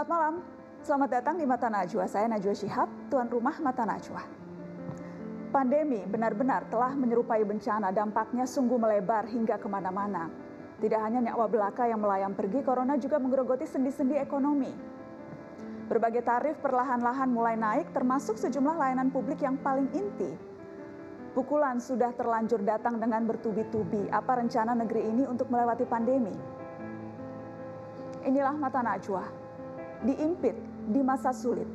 Selamat malam, selamat datang di Mata Najwa. Saya Najwa Shihab, tuan rumah Mata Najwa. Pandemi benar-benar telah menyerupai bencana, dampaknya sungguh melebar hingga ke mana-mana. Tidak hanya nyawa belaka yang melayang pergi, corona juga menggerogoti sendi-sendi ekonomi. Berbagai tarif perlahan-lahan mulai naik, termasuk sejumlah layanan publik yang paling inti. Pukulan sudah terlanjur datang dengan bertubi-tubi. Apa rencana negeri ini untuk melewati pandemi? Inilah Mata Najwa, diimpit di masa sulit.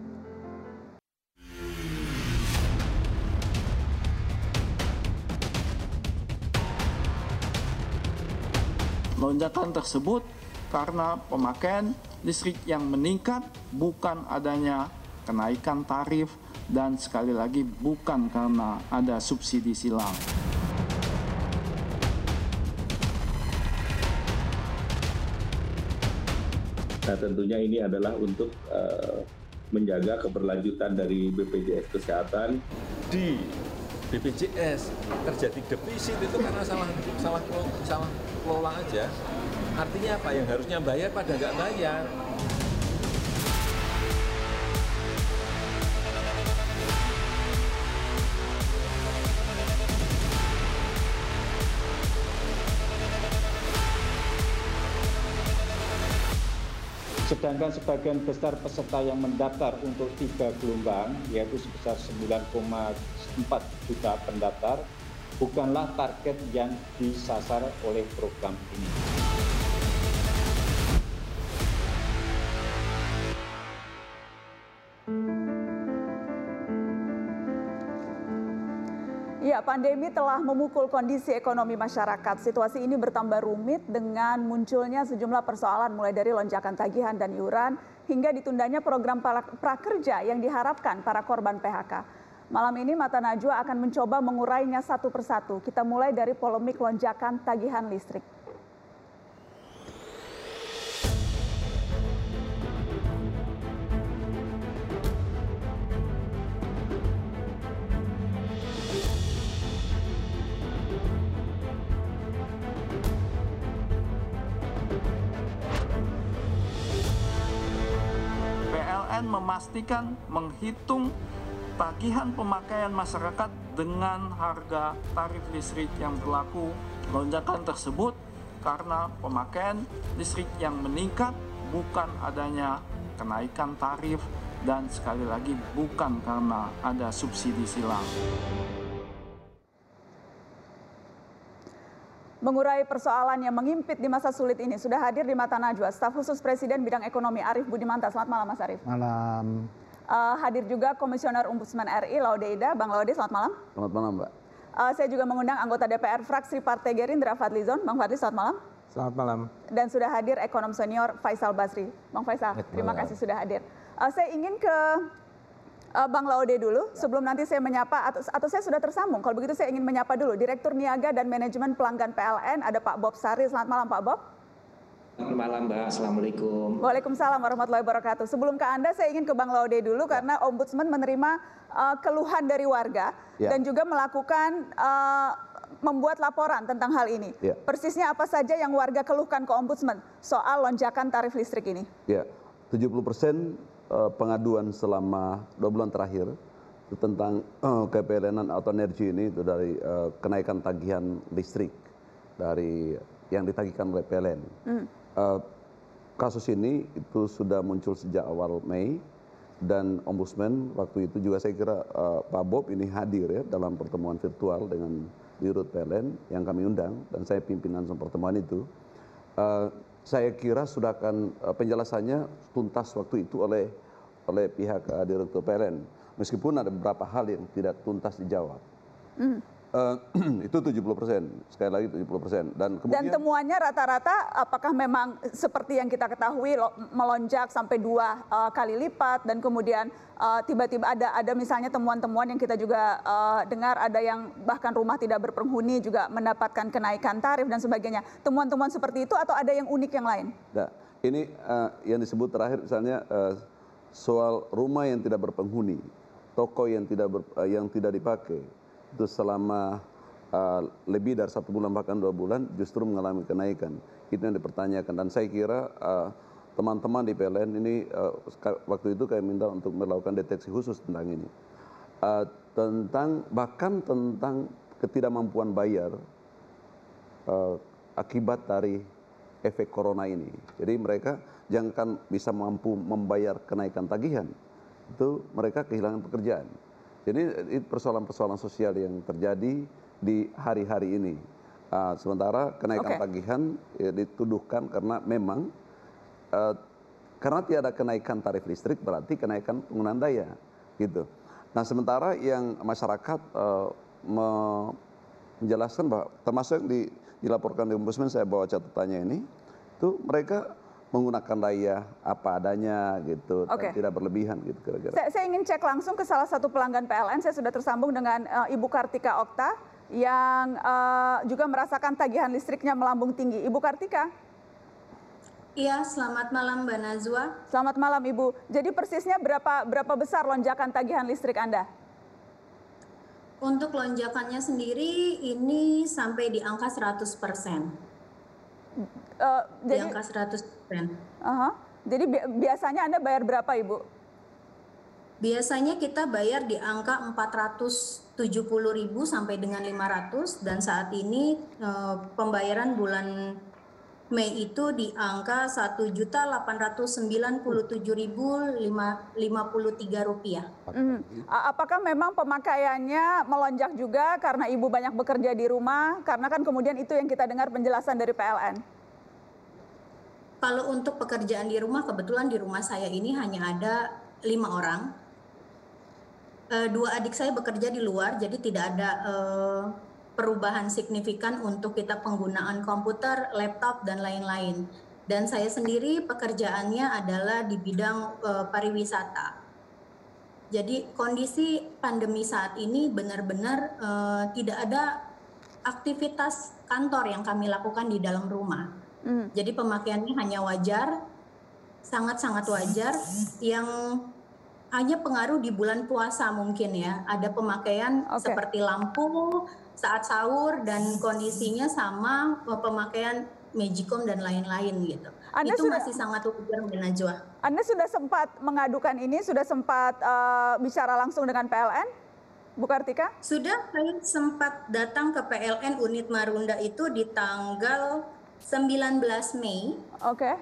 Lonjakan tersebut karena pemakaian listrik yang meningkat bukan adanya kenaikan tarif dan sekali lagi bukan karena ada subsidi silang. Nah tentunya ini adalah untuk uh, menjaga keberlanjutan dari BPJS Kesehatan. Di BPJS terjadi defisit itu karena salah salah salah kelola aja. Artinya apa? Yang harusnya bayar pada nggak bayar. Sedangkan sebagian besar peserta yang mendaftar untuk tiga gelombang, yaitu sebesar 9,4 juta pendaftar, bukanlah target yang disasar oleh program ini. Ya, pandemi telah memukul kondisi ekonomi masyarakat. Situasi ini bertambah rumit dengan munculnya sejumlah persoalan mulai dari lonjakan tagihan dan iuran hingga ditundanya program prakerja yang diharapkan para korban PHK. Malam ini Mata Najwa akan mencoba mengurainya satu persatu. Kita mulai dari polemik lonjakan tagihan listrik. Memastikan menghitung tagihan pemakaian masyarakat dengan harga tarif listrik yang berlaku. Lonjakan tersebut karena pemakaian listrik yang meningkat bukan adanya kenaikan tarif dan sekali lagi bukan karena ada subsidi silang. Mengurai persoalan yang mengimpit di masa sulit ini sudah hadir di Mata Najwa staf khusus Presiden bidang ekonomi Arief Budimanta. Selamat malam Mas Arief. Malam. Uh, hadir juga Komisioner Ombudsman RI Laude Ida. Bang Laude, selamat malam. Selamat malam, Mbak. Uh, saya juga mengundang anggota DPR fraksi Partai Gerindra Fadlizon. Bang Fadli, selamat malam. Selamat malam. Dan sudah hadir ekonom senior Faisal Basri. Bang Faisal, terima kasih sudah hadir. Uh, saya ingin ke uh, Bang Laude dulu, sebelum nanti saya menyapa, atau, atau saya sudah tersambung. Kalau begitu saya ingin menyapa dulu Direktur Niaga dan Manajemen Pelanggan PLN, ada Pak Bob Sari. Selamat malam Pak Bob. Selamat malam Mbak, Assalamualaikum. Waalaikumsalam warahmatullahi wabarakatuh. Sebelum ke Anda, saya ingin ke Bang Laude dulu karena Ombudsman menerima uh, keluhan dari warga ya. dan juga melakukan uh, membuat laporan tentang hal ini. Ya. Persisnya apa saja yang warga keluhkan ke Ombudsman soal lonjakan tarif listrik ini? Ya, 70 persen pengaduan selama dua bulan terakhir itu tentang uh, kePLN atau energi ini itu dari uh, kenaikan tagihan listrik dari yang ditagihkan oleh PLN. Hmm. Uh, kasus ini itu sudah muncul sejak awal Mei dan Ombudsman waktu itu juga saya kira uh, Pak Bob ini hadir ya dalam pertemuan virtual dengan Dirut PLN yang kami undang dan saya pimpinan pertemuan itu. Uh, saya kira sudah akan uh, penjelasannya tuntas waktu itu oleh oleh pihak uh, Direktur PLN meskipun ada beberapa hal yang tidak tuntas dijawab. Mm. Uh, itu 70 persen, sekali lagi 70 persen. Dan, kemudian, Dan temuannya rata-rata apakah memang seperti yang kita ketahui melonjak sampai dua uh, kali lipat dan kemudian tiba-tiba uh, ada ada misalnya temuan-temuan yang kita juga uh, dengar ada yang bahkan rumah tidak berpenghuni juga mendapatkan kenaikan tarif dan sebagainya. Temuan-temuan seperti itu atau ada yang unik yang lain? Nah, ini uh, yang disebut terakhir misalnya uh, soal rumah yang tidak berpenghuni, toko yang tidak ber, uh, yang tidak dipakai itu selama uh, lebih dari satu bulan bahkan dua bulan justru mengalami kenaikan itu yang dipertanyakan dan saya kira uh, teman-teman di PLN ini uh, waktu itu kami minta untuk melakukan deteksi khusus tentang ini. Uh, tentang bahkan tentang ketidakmampuan bayar uh, akibat dari efek corona ini. Jadi mereka jangan bisa mampu membayar kenaikan tagihan, itu mereka kehilangan pekerjaan. Jadi persoalan-persoalan sosial yang terjadi di hari-hari ini. Uh, sementara kenaikan okay. tagihan ya, dituduhkan karena memang uh, karena tiada kenaikan tarif listrik berarti kenaikan penggunaan daya gitu. Nah sementara yang masyarakat uh, menjelaskan bahwa termasuk yang di, dilaporkan di ombudsman saya bawa catatannya ini itu mereka menggunakan daya apa adanya gitu okay. dan tidak berlebihan gitu kira-kira. Saya, saya ingin cek langsung ke salah satu pelanggan PLN. Saya sudah tersambung dengan uh, Ibu Kartika Okta yang uh, juga merasakan tagihan listriknya melambung tinggi. Ibu Kartika. Iya, selamat malam Mbak Nazwa. Selamat malam Ibu. Jadi persisnya berapa berapa besar lonjakan tagihan listrik Anda? Untuk lonjakannya sendiri ini sampai di angka 100 persen. Uh, di jadi, angka 100 persen. Uh -huh. Jadi bi biasanya Anda bayar berapa Ibu? Biasanya kita bayar di angka 470.000 sampai dengan 500 dan saat ini uh, pembayaran bulan Mei itu di angka Rp1.897.053. Hmm. Apakah memang pemakaiannya melonjak juga karena ibu banyak bekerja di rumah? Karena kan kemudian itu yang kita dengar penjelasan dari PLN. Kalau untuk pekerjaan di rumah, kebetulan di rumah saya ini hanya ada lima orang. Eh, dua adik saya bekerja di luar, jadi tidak ada uh, perubahan signifikan untuk kita penggunaan komputer, laptop, dan lain-lain. Dan saya sendiri pekerjaannya adalah di bidang uh, pariwisata. Jadi kondisi pandemi saat ini benar-benar uh, tidak ada aktivitas kantor yang kami lakukan di dalam rumah. Mm. Jadi pemakaiannya hanya wajar, sangat-sangat wajar, yang hanya pengaruh di bulan puasa mungkin ya. Ada pemakaian okay. seperti lampu, saat sahur dan kondisinya sama pemakaian Magicom dan lain-lain gitu. Anda itu sudah, masih sangat wajar Najwa. Anda sudah sempat mengadukan ini, sudah sempat uh, bicara langsung dengan PLN, Bu Kartika? Sudah, saya sempat datang ke PLN unit Marunda itu di tanggal 19 Mei. Oke. Okay.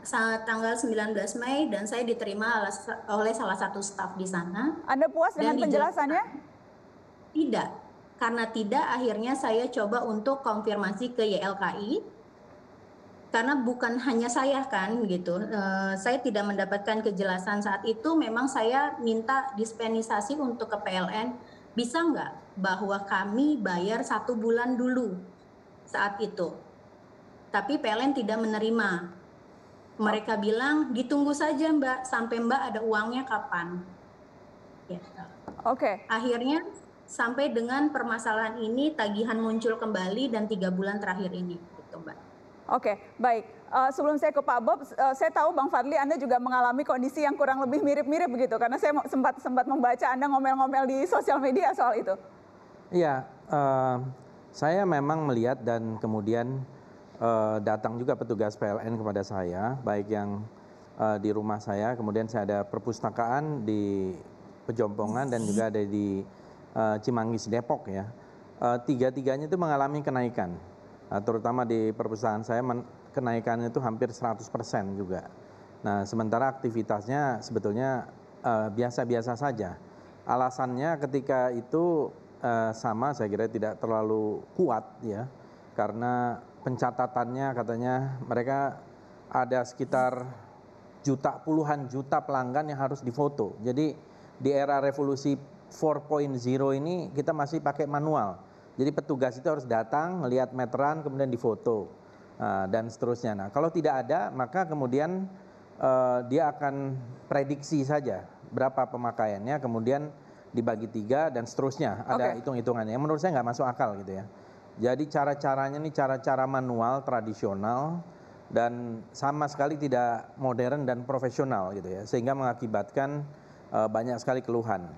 Saat tanggal 19 Mei dan saya diterima oleh salah satu staf di sana. Anda puas dengan penjelasannya? Tidak karena tidak, akhirnya saya coba untuk konfirmasi ke YLKI. Karena bukan hanya saya kan gitu. Uh, saya tidak mendapatkan kejelasan saat itu. Memang saya minta dispenisasi untuk ke PLN. Bisa nggak bahwa kami bayar satu bulan dulu saat itu. Tapi PLN tidak menerima. Mereka bilang ditunggu saja Mbak sampai Mbak ada uangnya kapan. Gitu. Oke. Okay. Akhirnya sampai dengan permasalahan ini tagihan muncul kembali dan tiga bulan terakhir ini, gitu Mbak. Oke, baik. Uh, sebelum saya ke Pak Bob, uh, saya tahu Bang Fadli Anda juga mengalami kondisi yang kurang lebih mirip-mirip begitu, karena saya sempat sempat membaca Anda ngomel-ngomel di sosial media soal itu. Iya, uh, saya memang melihat dan kemudian uh, datang juga petugas PLN kepada saya, baik yang uh, di rumah saya, kemudian saya ada perpustakaan di Pejompongan dan juga ada di uh, Cimanggis Depok ya, uh, tiga-tiganya itu mengalami kenaikan. Uh, terutama di perpustakaan saya kenaikannya itu hampir 100% juga. Nah, sementara aktivitasnya sebetulnya biasa-biasa saja. Alasannya ketika itu sama saya kira tidak terlalu kuat ya. Karena pencatatannya katanya mereka ada sekitar juta puluhan juta pelanggan yang harus difoto. Jadi di era revolusi 4.0 ini kita masih pakai manual. Jadi petugas itu harus datang, melihat meteran, kemudian difoto uh, dan seterusnya. Nah, kalau tidak ada, maka kemudian uh, dia akan prediksi saja berapa pemakaiannya, kemudian dibagi tiga dan seterusnya. Ada okay. hitung-hitungannya. Menurut saya nggak masuk akal gitu ya. Jadi cara-caranya ini cara-cara manual tradisional dan sama sekali tidak modern dan profesional gitu ya, sehingga mengakibatkan uh, banyak sekali keluhan.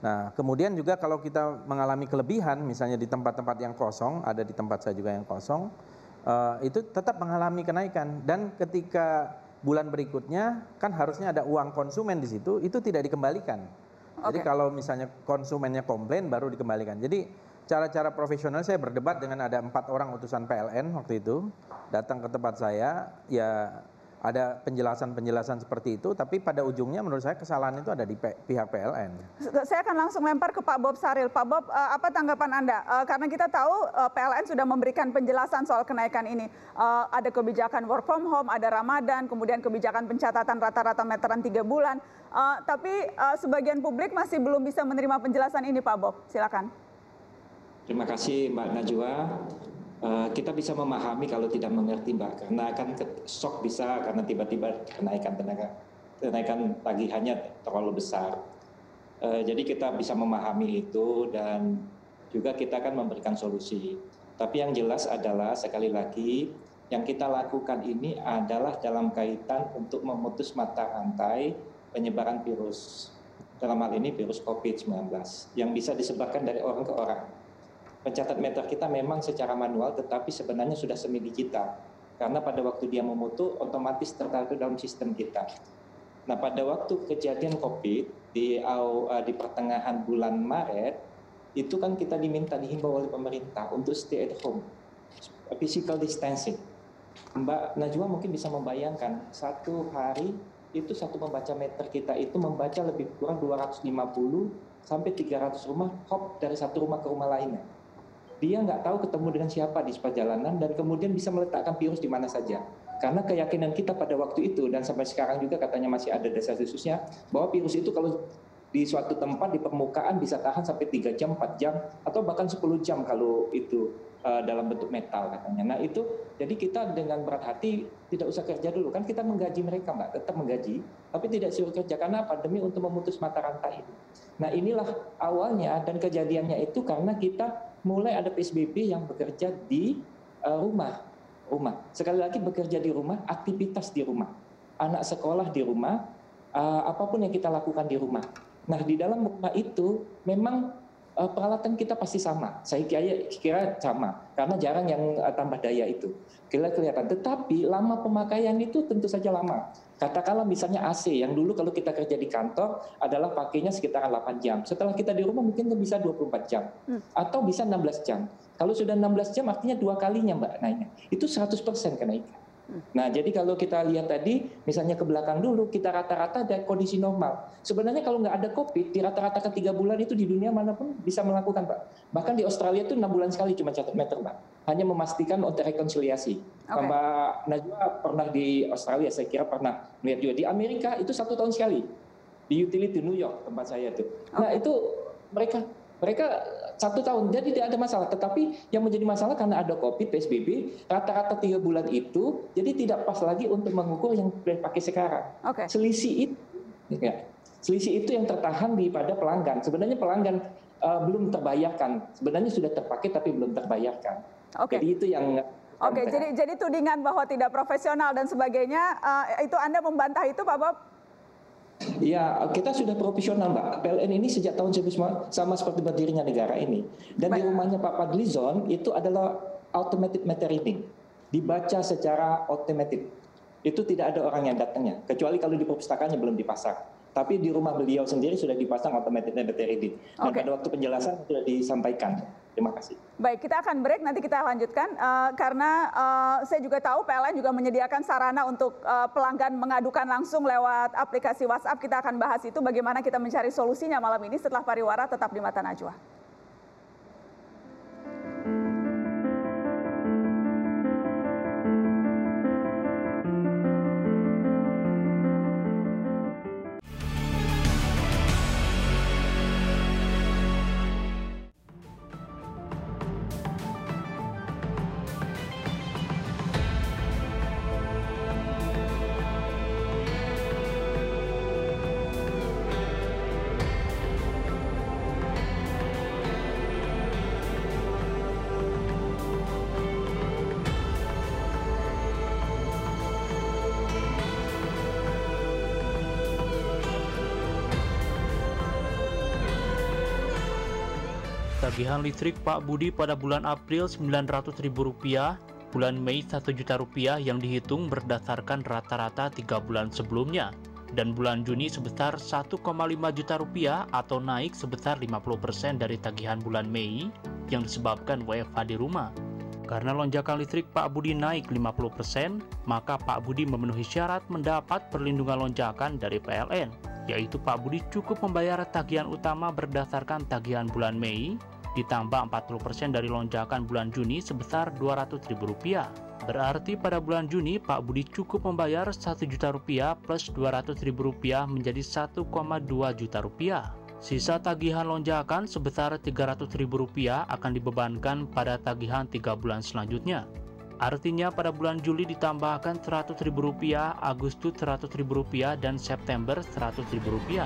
Nah, kemudian juga kalau kita mengalami kelebihan, misalnya di tempat-tempat yang kosong, ada di tempat saya juga yang kosong, uh, itu tetap mengalami kenaikan. Dan ketika bulan berikutnya kan harusnya ada uang konsumen di situ, itu tidak dikembalikan. Jadi kalau misalnya konsumennya komplain baru dikembalikan. Jadi cara-cara profesional saya berdebat dengan ada empat orang utusan PLN waktu itu datang ke tempat saya, ya ada penjelasan-penjelasan seperti itu, tapi pada ujungnya menurut saya kesalahan itu ada di pihak PLN. Saya akan langsung lempar ke Pak Bob Saril. Pak Bob, uh, apa tanggapan Anda? Uh, karena kita tahu uh, PLN sudah memberikan penjelasan soal kenaikan ini. Ada kebijakan work from home, ada Ramadan, kemudian kebijakan pencatatan rata-rata meteran tiga bulan. Tapi sebagian publik masih belum bisa menerima penjelasan ini, Pak Bob. Silakan. Terima kasih Mbak Najwa. Eh, kita bisa memahami kalau tidak mengerti mbak karena akan shock bisa karena tiba-tiba kenaikan tenaga kenaikan tagihannya terlalu besar. Uh, jadi kita bisa memahami itu dan juga kita akan memberikan solusi. Tapi yang jelas adalah sekali lagi yang kita lakukan ini adalah dalam kaitan untuk memutus mata rantai penyebaran virus. Dalam hal ini virus COVID-19 yang bisa disebarkan dari orang ke orang pencatat meter kita memang secara manual tetapi sebenarnya sudah semi digital karena pada waktu dia memutu otomatis tertarik dalam sistem kita. Nah pada waktu kejadian COVID di uh, di pertengahan bulan Maret itu kan kita diminta dihimbau oleh pemerintah untuk stay at home, physical distancing. Mbak Najwa mungkin bisa membayangkan satu hari itu satu membaca meter kita itu membaca lebih kurang 250 sampai 300 rumah hop dari satu rumah ke rumah lainnya dia nggak tahu ketemu dengan siapa di perjalanan dan kemudian bisa meletakkan virus di mana saja. Karena keyakinan kita pada waktu itu dan sampai sekarang juga katanya masih ada desa khususnya bahwa virus itu kalau di suatu tempat di permukaan bisa tahan sampai 3 jam, 4 jam atau bahkan 10 jam kalau itu uh, dalam bentuk metal katanya. Nah itu jadi kita dengan berat hati tidak usah kerja dulu kan kita menggaji mereka mbak tetap menggaji tapi tidak suruh kerja karena apa demi untuk memutus mata rantai. Nah inilah awalnya dan kejadiannya itu karena kita mulai ada PSBB yang bekerja di uh, rumah. Rumah. Sekali lagi bekerja di rumah, aktivitas di rumah. Anak sekolah di rumah, uh, apa pun yang kita lakukan di rumah. Nah, di dalam rumah itu memang uh, peralatan kita pasti sama. Saya kira, kira sama karena jarang yang uh, tambah daya itu. Kira kelihatan. Tetapi lama pemakaian itu tentu saja lama. Katakanlah misalnya AC yang dulu kalau kita kerja di kantor adalah pakainya sekitar 8 jam. Setelah kita di rumah mungkin bisa 24 jam hmm. atau bisa 16 jam. Kalau sudah 16 jam artinya dua kalinya Mbak naiknya. Itu 100% kenaikan. Nah, jadi kalau kita lihat tadi, misalnya ke belakang dulu, kita rata-rata ada kondisi normal. Sebenarnya kalau nggak ada COVID, di rata-rata ketiga bulan itu di dunia mana pun bisa melakukan, Pak. Bahkan di Australia itu enam bulan sekali cuma catat meter, Pak hanya memastikan untuk rekonsiliasi. Okay. Mbak Najwa pernah di Australia, saya kira pernah melihat juga. Di Amerika itu satu tahun sekali. Di utility New York tempat saya itu. Okay. Nah itu mereka mereka satu tahun. Jadi tidak ada masalah. Tetapi yang menjadi masalah karena ada covid psbb rata-rata tiga bulan itu jadi tidak pas lagi untuk mengukur yang pakai sekarang. Okay. selisih itu ya. Selisih itu yang tertahan di pada pelanggan. Sebenarnya pelanggan uh, belum terbayarkan. Sebenarnya sudah terpakai tapi belum terbayarkan. Okay. Jadi itu yang Oke, okay, jadi jadi tudingan bahwa tidak profesional dan sebagainya uh, itu Anda membantah itu Pak Bob? Ya, kita sudah profesional, Mbak. PLN ini sejak tahun 19 sama seperti berdirinya negara ini. Dan Baik. di rumahnya Pak Padlizon itu adalah automatic meter reading. Dibaca secara otomatis. Itu tidak ada orang yang datangnya, kecuali kalau di perpustakaannya belum dipasang. Tapi di rumah beliau sendiri sudah dipasang automatic meter reading. Dan okay. pada waktu penjelasan sudah disampaikan Terima kasih. Baik, kita akan break. Nanti kita lanjutkan uh, karena uh, saya juga tahu PLN juga menyediakan sarana untuk uh, pelanggan mengadukan langsung lewat aplikasi WhatsApp. Kita akan bahas itu bagaimana kita mencari solusinya malam ini setelah pariwara tetap di mata Najwa. Tagihan listrik Pak Budi pada bulan April Rp900.000 bulan Mei 1 juta rupiah yang dihitung berdasarkan rata-rata tiga bulan sebelumnya dan bulan Juni sebesar 1,5 juta rupiah atau naik sebesar 50% dari tagihan bulan Mei yang disebabkan WFH di rumah. Karena lonjakan listrik Pak Budi naik 50%, maka Pak Budi memenuhi syarat mendapat perlindungan lonjakan dari PLN, yaitu Pak Budi cukup membayar tagihan utama berdasarkan tagihan bulan Mei, ditambah 40% dari lonjakan bulan Juni sebesar Rp200.000. Berarti pada bulan Juni Pak Budi cukup membayar 1 juta rupiah plus 200 ribu rupiah menjadi 1,2 juta rupiah. Sisa tagihan lonjakan sebesar Rp300.000 akan dibebankan pada tagihan 3 bulan selanjutnya. Artinya pada bulan Juli ditambahkan Rp100.000, Agustus Rp100.000, dan September Rp100.000.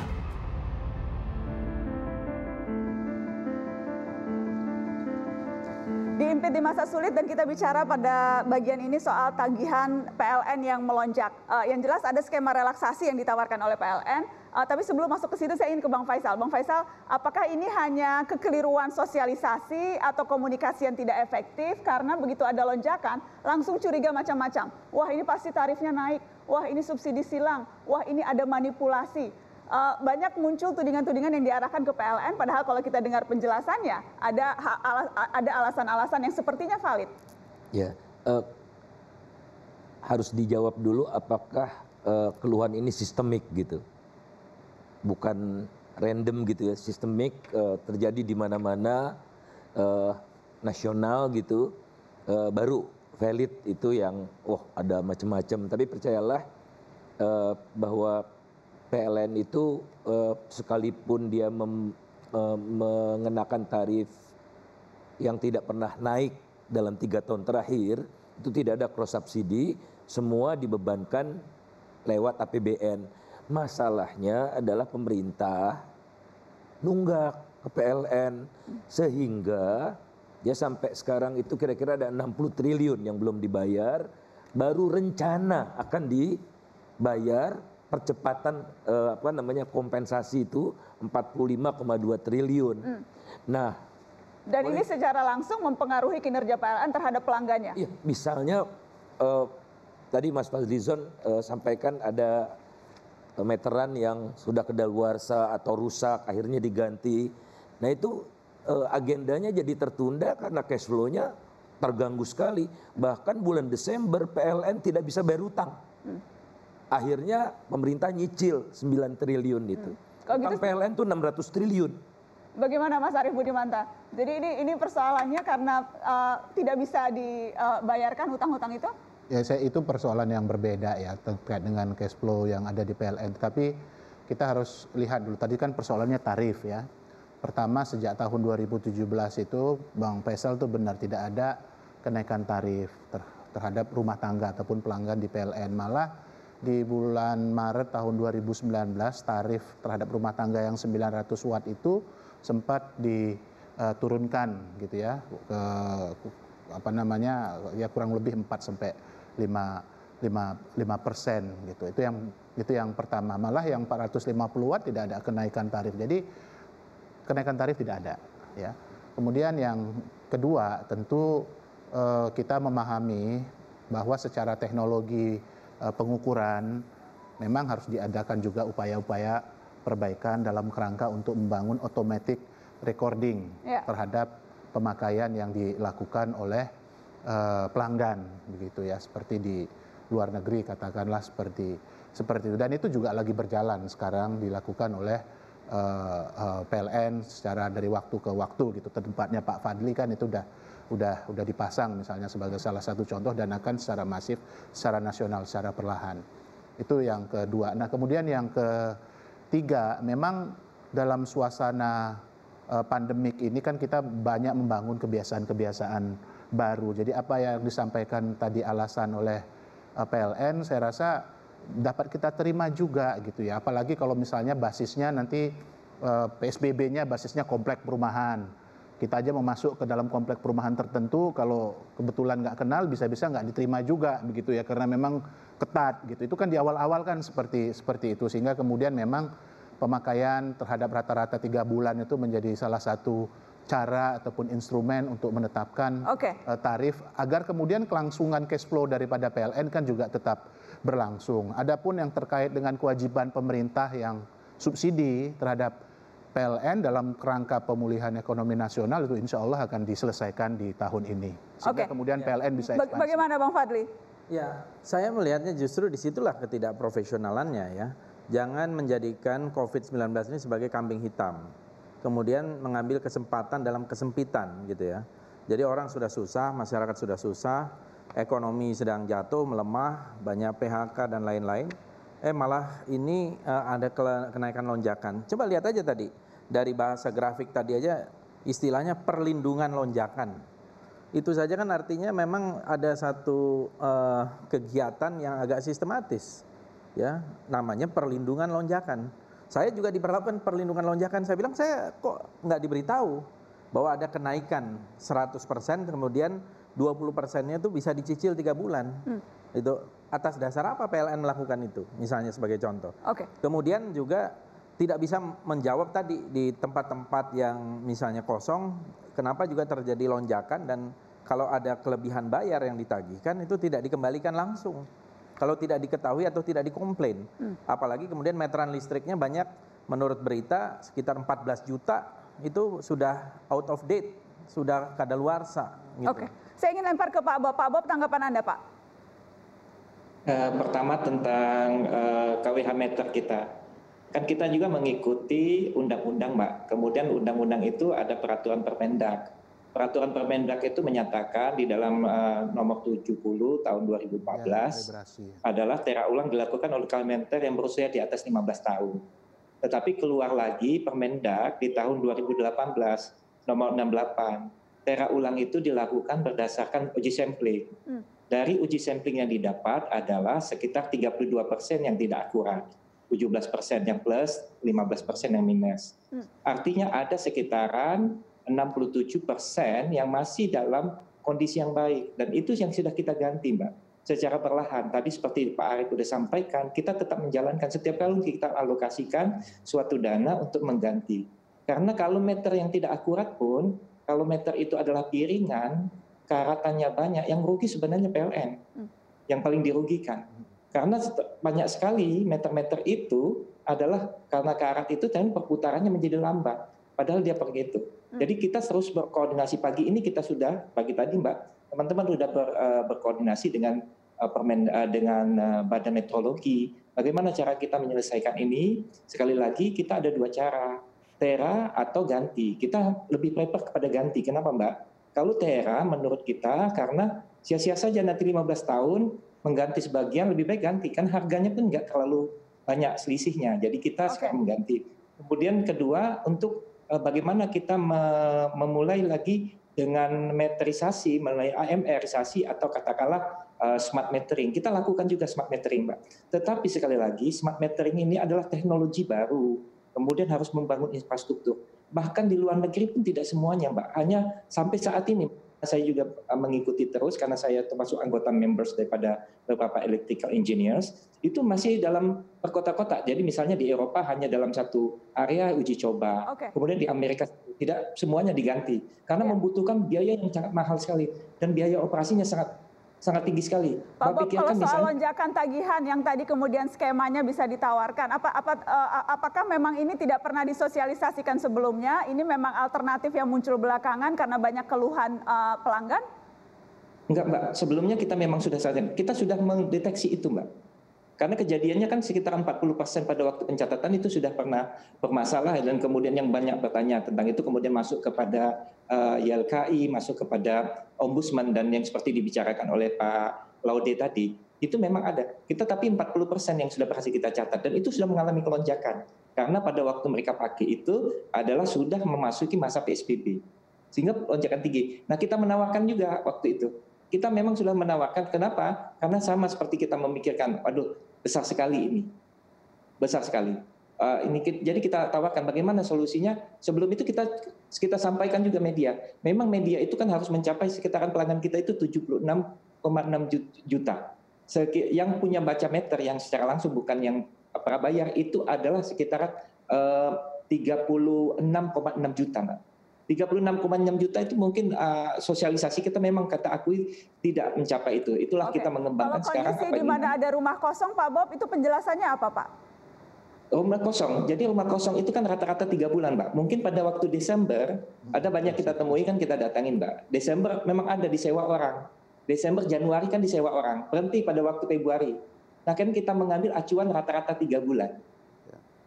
Diimpit di masa sulit dan kita bicara pada bagian ini soal tagihan PLN yang melonjak. Uh, yang jelas ada skema relaksasi yang ditawarkan oleh PLN. Uh, eh, tapi sebelum masuk ke situ saya ingin ke Bang Faisal. Bang Faisal, apakah ini hanya kekeliruan sosialisasi atau komunikasi yang tidak efektif karena begitu ada lonjakan langsung curiga macam-macam. Wah ini pasti tarifnya naik. Wah ini subsidi silang. Wah ini ada manipulasi uh, banyak muncul tudingan-tudingan yang diarahkan ke PLN padahal kalau kita dengar penjelasannya ada ada alasan-alasan yang sepertinya valid. Ya, uh, harus dijawab dulu apakah uh, keluhan ini sistemik gitu. Bukan random gitu ya, sistemik uh, terjadi di mana-mana uh, nasional gitu uh, baru valid itu yang wah oh, ada macam-macam tapi percayalah uh, bahwa PLN itu uh, sekalipun dia uh, mengenakan tarif yang tidak pernah naik dalam tiga tahun terakhir itu tidak ada cross subsidi semua dibebankan lewat APBN masalahnya adalah pemerintah nunggak ke PLN sehingga ya sampai sekarang itu kira-kira ada 60 triliun yang belum dibayar baru rencana akan dibayar percepatan uh, apa namanya kompensasi itu 45,2 triliun. Hmm. Nah, dan oleh, ini secara langsung mempengaruhi kinerja PLN terhadap pelanggannya. Iya, misalnya uh, tadi Mas Fadlizon uh, sampaikan ada meteran yang sudah kedaluarsa atau rusak akhirnya diganti. Nah, itu uh, agendanya jadi tertunda karena cash flow-nya terganggu sekali. Bahkan bulan Desember PLN tidak bisa bayar utang. Hmm akhirnya pemerintah nyicil 9 triliun itu. Hmm. Kalau gitu, PLN tuh 600 triliun. Bagaimana Mas Arief Budimanta? Jadi ini ini persoalannya karena uh, tidak bisa dibayarkan hutang-hutang itu? Ya, saya itu persoalan yang berbeda ya terkait dengan cash flow yang ada di PLN. Tapi kita harus lihat dulu. Tadi kan persoalannya tarif ya. Pertama sejak tahun 2017 itu Bang Faisal tuh benar tidak ada kenaikan tarif terhadap rumah tangga ataupun pelanggan di PLN. Malah di bulan Maret tahun 2019 tarif terhadap rumah tangga yang 900 watt itu sempat diturunkan gitu ya ke apa namanya ya kurang lebih 4 sampai 5 5 5 persen gitu. Itu yang itu yang pertama. Malah yang 450 watt tidak ada kenaikan tarif. Jadi kenaikan tarif tidak ada ya. Kemudian yang kedua tentu eh, kita memahami bahwa secara teknologi Eh, pengukuran memang harus diadakan juga upaya-upaya perbaikan dalam kerangka untuk membangun automatic recording ya. terhadap pemakaian yang dilakukan oleh uh, pelanggan begitu ya seperti di luar negeri katakanlah seperti seperti itu dan itu juga lagi berjalan sekarang dilakukan oleh uh, uh, PLN secara dari waktu ke waktu gitu tempatnya Pak Fadli kan itu udah udah udah dipasang misalnya sebagai salah satu contoh dan akan secara masif secara nasional secara perlahan. Itu yang kedua. Nah, kemudian yang ketiga memang dalam suasana uh, pandemik ini kan kita banyak membangun kebiasaan-kebiasaan baru. Jadi apa yang disampaikan tadi alasan oleh eh, PLN saya rasa dapat kita terima juga gitu ya. Apalagi kalau misalnya basisnya nanti eh, PSBB-nya basisnya komplek perumahan kita aja mau masuk ke dalam komplek perumahan tertentu kalau kebetulan nggak kenal bisa-bisa nggak diterima juga begitu ya karena memang ketat gitu itu kan di awal-awal kan seperti seperti itu sehingga kemudian memang pemakaian terhadap rata-rata tiga bulan itu menjadi salah satu cara ataupun instrumen untuk menetapkan Oke. uh, tarif agar kemudian kelangsungan cash flow daripada PLN kan juga tetap berlangsung. Adapun yang terkait dengan kewajiban pemerintah yang subsidi terhadap PLN dalam kerangka pemulihan ekonomi nasional itu insya Allah akan diselesaikan di tahun ini. Sehingga Oke. kemudian PLN bisa ekspansi. Bagaimana Bang Fadli? Ya, saya melihatnya justru di situlah ketidakprofesionalannya ya. Jangan menjadikan COVID-19 ini sebagai kambing hitam. Kemudian mengambil kesempatan dalam kesempitan gitu ya. Jadi orang sudah susah, masyarakat sudah susah, ekonomi sedang jatuh, melemah, banyak PHK dan lain-lain. Eh malah ini eh, ada kenaikan lonjakan. Coba lihat aja tadi dari bahasa grafik tadi aja istilahnya perlindungan lonjakan. Itu saja kan artinya memang ada satu eh, kegiatan yang agak sistematis ya namanya perlindungan lonjakan. Saya juga diperlakukan perlindungan lonjakan. Saya bilang saya kok nggak diberitahu bahwa ada kenaikan 100% kemudian 20 persennya itu bisa dicicil tiga bulan? Itu atas dasar apa PLN melakukan itu misalnya sebagai contoh. Oke. Kemudian juga tidak bisa menjawab tadi di tempat-tempat yang misalnya kosong, kenapa juga terjadi lonjakan dan kalau ada kelebihan bayar yang ditagihkan itu tidak dikembalikan langsung. Kalau tidak diketahui atau tidak dikomplain. Apalagi kemudian meteran listriknya banyak menurut berita sekitar 14 juta itu sudah out of date, sudah kadaluarsa gitu. Oke. Saya ingin lempar ke Pak Bob. Pak Bob, tanggapan Anda, Pak? Eh, pertama tentang eh, KWH meter kita. Kan kita juga mengikuti undang-undang, Mbak. Kemudian undang-undang itu ada peraturan Permendak. Peraturan Permendak itu menyatakan di dalam eh, nomor 70 tahun 2014 Kalibrasi. adalah tera ulang dilakukan oleh Kalmenter yang berusia di atas 15 tahun. Tetapi keluar lagi Permendak di tahun 2018 nomor 68. Tera ulang itu dilakukan berdasarkan uji sampling. Dari uji sampling yang didapat adalah sekitar 32 persen yang tidak akurat. 17 persen yang plus, 15 persen yang minus. Artinya ada sekitaran 67 persen yang masih dalam kondisi yang baik. Dan itu yang sudah kita ganti, Mbak. Secara perlahan. Tadi seperti Pak Arief sudah sampaikan, kita tetap menjalankan. Setiap kali kita alokasikan suatu dana untuk mengganti. Karena kalau meter yang tidak akurat pun, kalau meter itu adalah piringan, karatannya banyak, yang rugi sebenarnya PLN. Yang paling dirugikan. Karena banyak sekali meter-meter itu adalah karena karat itu dan perputarannya menjadi lambat. Padahal dia pergi itu. Jadi kita terus berkoordinasi pagi ini kita sudah pagi tadi Mbak, teman-teman sudah ber- eh, berkoordinasi dengan eh, permen eh, dengan eh, Badan Meteorologi. Bagaimana cara kita menyelesaikan ini? Sekali lagi kita ada dua cara, tera atau ganti. Kita lebih prefer kepada ganti. Kenapa Mbak? Kalau tera menurut kita karena sia-sia saja nanti 15 tahun mengganti sebagian lebih baik ganti kan harganya pun nggak terlalu banyak selisihnya. Jadi kita sekarang mengganti. Kemudian kedua untuk eh, bagaimana kita me- memulai lagi dengan meterisasi melalui AMRisasi atau katakanlah eh, smart metering. Kita lakukan juga smart metering, Mbak. Tetapi sekali lagi smart metering ini adalah teknologi baru. Kemudian harus membangun infrastruktur. Bahkan di luar negeri pun tidak semuanya, Mbak. Hanya sampai saat ini saya juga eh, mengikuti terus karena saya termasuk anggota members daripada beberapa electrical engineers itu masih dalam per kota-kota. Jadi misalnya di Eropa hanya dalam satu area uji coba. Oke. Kemudian di Amerika tidak semuanya diganti karena membutuhkan biaya yang sangat mahal sekali dan biaya operasinya sangat sangat tinggi sekali. Pak Bob, kalau pikirkan soal misalnya lonjakan tagihan yang tadi kemudian skemanya bisa ditawarkan, apa, apa, eh, apakah memang ini tidak pernah disosialisasikan sebelumnya? Ini memang alternatif yang muncul belakangan karena banyak keluhan eh, pelanggan? Enggak, Mbak. Sebelumnya kita memang sudah sadar. Kita sudah mendeteksi itu, Mbak. Karena kejadiannya kan sekitar 40% pada waktu pencatatan itu sudah pernah bermasalah dan kemudian yang banyak bertanya tentang itu kemudian masuk kepada uh, YLKI, masuk kepada Ombudsman dan yang seperti dibicarakan oleh Pak Laude tadi. Itu memang ada. Kita tapi 40% yang sudah berhasil kita catat dan itu sudah mengalami kelonjakan. Karena pada waktu mereka pakai itu adalah sudah memasuki masa PSBB. Sehingga lonjakan tinggi. Nah kita menawarkan juga waktu itu kita memang sudah menawarkan kenapa? Karena sama seperti kita memikirkan, waduh besar sekali ini, besar sekali. Uh, ini jadi kita tawarkan bagaimana solusinya. Sebelum itu kita kita sampaikan juga media. Memang media itu kan harus mencapai sekitaran pelanggan kita itu 76,6 juta. Yang punya baca meter yang secara langsung bukan yang prabayar itu adalah sekitaran uh, 36,6 juta, Mbak. 36,6 juta itu mungkin uh, sosialisasi kita memang kata akui tidak mencapai itu. Itulah Oke. kita mengembangkan Kalau sekarang kondisi apa di mana ada rumah kosong, Pak Bob, itu penjelasannya apa, Pak? Rumah kosong. Jadi rumah kosong itu kan rata-rata tiga bulan, Mbak. Mungkin pada waktu Desember ada banyak kita temui kan kita datangin, Mbak. Desember memang ada disewa orang. Desember, Januari kan disewa orang. Berhenti pada waktu Februari. Nah kan kita mengambil acuan rata-rata tiga bulan.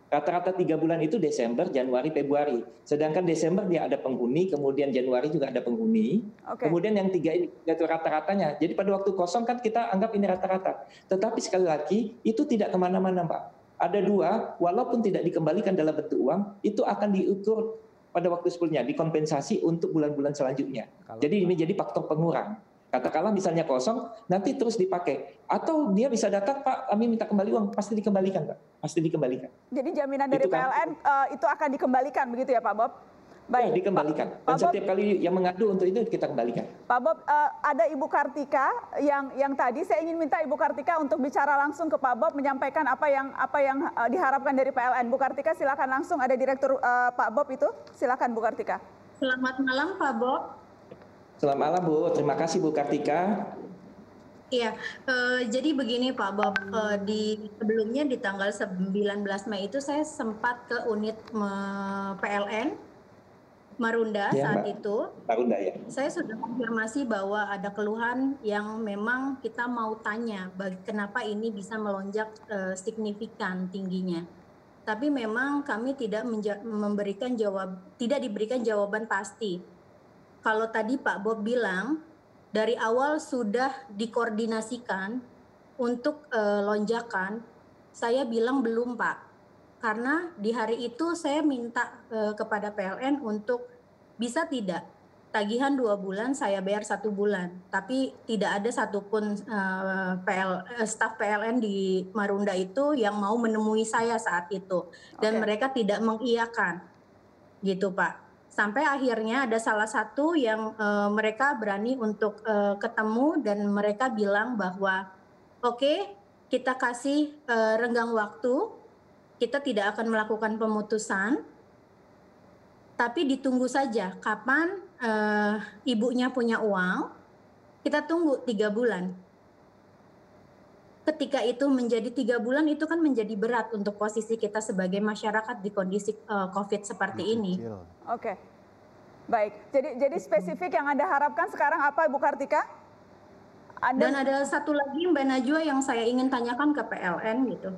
Rata-rata tiga bulan itu Desember, Januari, Februari. Sedangkan Desember dia ada penghuni, kemudian Januari juga ada penghuni. Oke. Kemudian yang tiga ini itu rata-ratanya. Jadi pada waktu kosong kan kita anggap ini rata-rata. Tetapi sekali lagi itu tidak ke mana-mana, Mbak. Ada dua, walaupun tidak dikembalikan dalam bentuk uang, itu akan diukur pada waktu sebelumnya, dikompensasi untuk bulan-bulan selanjutnya. Jadi ini jadi faktor pengurang. Katakanlah misalnya kosong, nanti terus dipakai. Atau dia bisa datang, Pak, kami minta kembali uang, pasti dikembalikan, Pak. Pasti dikembalikan. Jadi jaminan dari Itu kan- PLN eh, itu akan dikembalikan begitu ya, Pak Bob? Ya, dikembalikan. Dan Pak Bob- setiap kali yang mengadu untuk itu kita kembalikan. Pak Bob, eh, ada Ibu Kartika yang yang tadi saya ingin minta Ibu Kartika untuk bicara langsung ke Pak Bob menyampaikan apa yang apa yang eh, diharapkan dari PLN. Bu Kartika silakan langsung ada Direktur eh, Pak Bob itu. Silakan Bu Kartika. Selamat malam Pak Bob. Selamat malam, Bu. Terima kasih, Bu Kartika. Iya, eh, jadi begini Pak Bob, Eh, di sebelumnya di tanggal 19 Mei itu saya sempat ke unit me- PLN Marunda Ya, saat Mbak. itu. Marunda ya. Saya sudah konfirmasi bahwa ada keluhan yang memang kita mau tanya, bag- kenapa ini bisa melonjak eh, signifikan tingginya. Tapi memang kami tidak memberikan jawab, tidak diberikan jawaban pasti. Kalau tadi Pak Bob bilang dari awal sudah dikoordinasikan untuk eh, lonjakan, saya bilang belum Pak, karena di hari itu saya minta eh, kepada PLN untuk bisa tidak tagihan dua bulan saya bayar satu bulan, tapi tidak ada satupun eh, PL, eh, staf PLN di Marunda itu yang mau menemui saya saat itu dan Oke. mereka tidak mengiyakan, gitu Pak. Sampai akhirnya ada salah satu yang eh, mereka berani untuk eh, ketemu dan mereka bilang bahwa oke kita kasih eh, renggang waktu, kita tidak akan melakukan pemutusan, tapi ditunggu saja kapan eh, ibunya punya uang, kita tunggu tiga bulan. Ketika itu menjadi tiga bulan itu kan menjadi berat untuk posisi kita sebagai masyarakat di kondisi eh, COVID seperti ini. Oke. Baik. Jadi jadi spesifik yang Anda harapkan sekarang apa Ibu Kartika? Anda Dan ada satu lagi Mbak Najwa yang saya ingin tanyakan ke PLN gitu.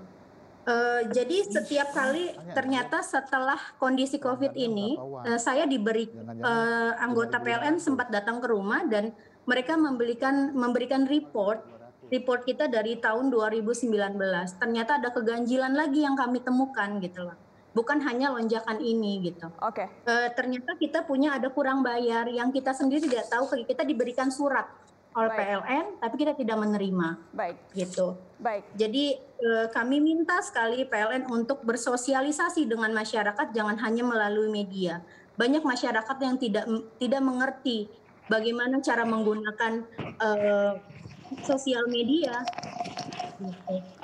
Eh, jadi setiap kali ternyata setelah kondisi COVID ini, eh, saya diberi eh, anggota PLN sempat datang ke rumah dan mereka memberikan memberikan report report kita dari tahun 2019. Ternyata ada keganjilan lagi yang kami temukan gitu loh. Bukan hanya lonjakan ini gitu. Oke. Eh, ternyata kita punya ada kurang bayar yang kita sendiri tidak tahu kita diberikan surat oleh PLN tapi kita tidak menerima. Baik. Gitu. Baik. Jadi eh, kami minta sekali PLN untuk bersosialisasi dengan masyarakat jangan hanya melalui media. Banyak masyarakat yang tidak tidak mengerti bagaimana cara menggunakan eh, sosial media.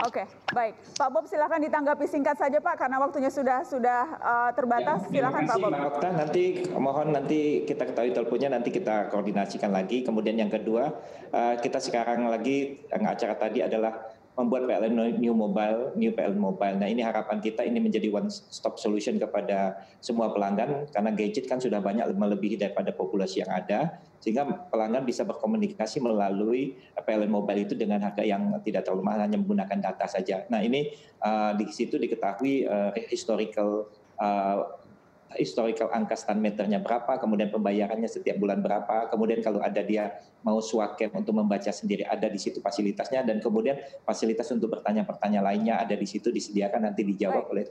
Oke, baik. Pak Bob silakan ditanggapi singkat saja Pak karena waktunya sudah sudah eh, terbatas. Terima Silakan Pak Bob. Mbak Okta. Nanti mohon nanti kita ketahui teleponnya nanti kita koordinasikan lagi. Kemudian yang kedua eh, kita sekarang lagi yang acara tadi adalah membuat PLN New Mobile, New PLN Mobile. Nah ini harapan kita ini menjadi one stop solution kepada semua pelanggan karena gadget kan sudah banyak melebihi daripada populasi yang ada sehingga pelanggan bisa berkomunikasi melalui PLN Mobile itu dengan harga yang tidak terlalu mahal hanya menggunakan data saja. Nah ini uh, di situ diketahui uh, historical uh, historical angka stand meternya berapa, kemudian pembayarannya setiap bulan berapa, kemudian kalau ada dia mau swakem untuk membaca sendiri ada di situ fasilitasnya dan kemudian fasilitas untuk bertanya-pertanya lainnya ada di situ disediakan nanti dijawab oleh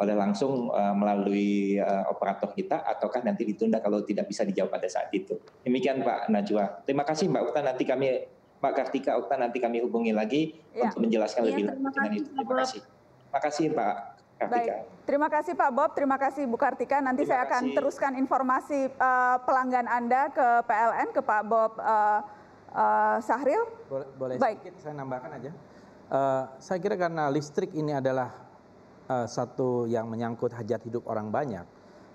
oleh langsung uh, melalui uh, operator kita ataukah nanti ditunda kalau tidak bisa dijawab pada saat itu. Demikian Pak Najwa. Terima kasih Mbak Ukta nanti kami Mbak Kartika Ukta nanti kami hubungi lagi Ya. untuk menjelaskan Iya, lebih lanjut dengan itu. Pak Terima kasih. Terima kasih Pak. Baik, terima kasih Pak Bob, terima kasih Bu Kartika. Nanti Terima saya akan kasih. teruskan informasi eh, pelanggan Anda ke PLN, ke Pak Bob eh, eh, Sahril. Boleh, boleh Baik. sedikit saya nambahkan aja. Eh, saya kira karena listrik ini adalah satu yang menyangkut hajat hidup orang banyak,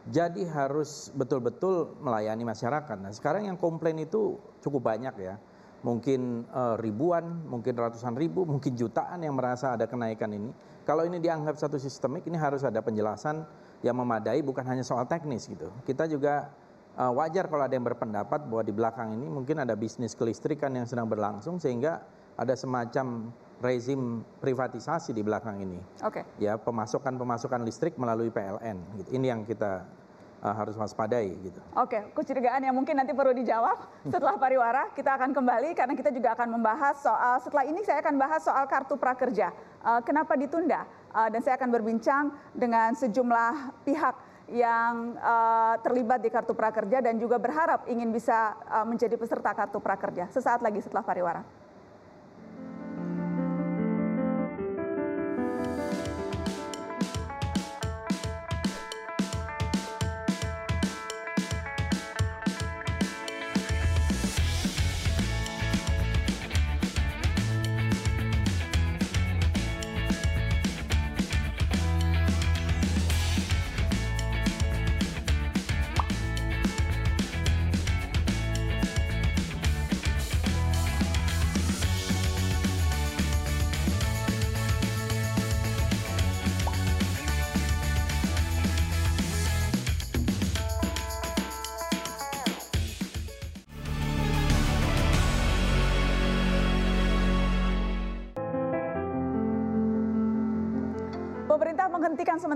Jadi harus betul-betul melayani masyarakat. Nah sekarang yang komplain itu cukup banyak ya. Mungkin uh, ribuan, mungkin ratusan ribu, mungkin jutaan yang merasa ada kenaikan ini. Kalau ini dianggap satu sistemik, ini harus ada penjelasan yang memadai bukan hanya soal teknis gitu. Kita juga uh, wajar kalau ada yang berpendapat bahwa di belakang ini mungkin ada bisnis kelistrikan yang sedang berlangsung sehingga ada semacam rezim privatisasi di belakang ini. Oke. Okay. Ya, pemasukan-pemasukan listrik melalui PLN. Gitu. Ini yang kita harus waspadai gitu. Oke, okay. kecurigaan yang mungkin nanti perlu dijawab setelah pariwara. Kita akan kembali karena kita juga akan membahas soal setelah ini saya akan bahas soal kartu prakerja. Uh, kenapa ditunda? Uh, dan saya akan berbincang dengan sejumlah pihak yang uh, terlibat di kartu prakerja dan juga berharap ingin bisa uh, menjadi peserta kartu prakerja. Sesaat lagi setelah pariwara.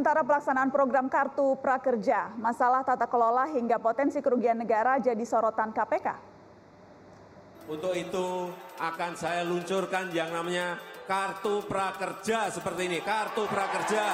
Sementara pelaksanaan program Kartu Prakerja. Masalah tata kelola hingga potensi kerugian negara jadi sorotan KPK. Untuk itu akan saya luncurkan yang namanya Kartu Prakerja seperti ini, Kartu Prakerja.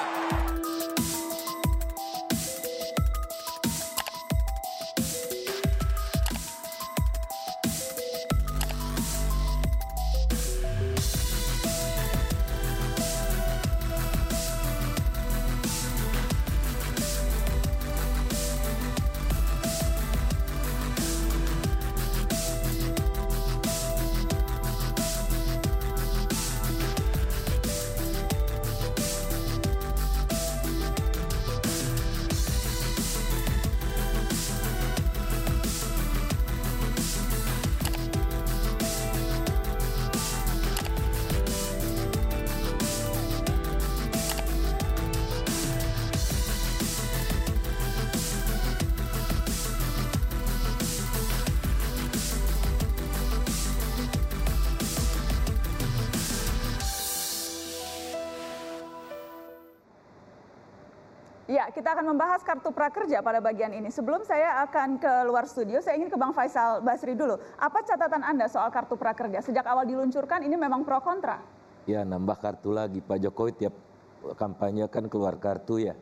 Membahas kartu prakerja pada bagian ini. Sebelum saya akan ke luar studio, saya ingin ke Bang Faisal Basri dulu. Apa catatan Anda soal kartu prakerja? Sejak awal diluncurkan ini memang pro kontra. Ya, nambah kartu lagi. Pak Jokowi tiap kampanye kan keluar kartu ya.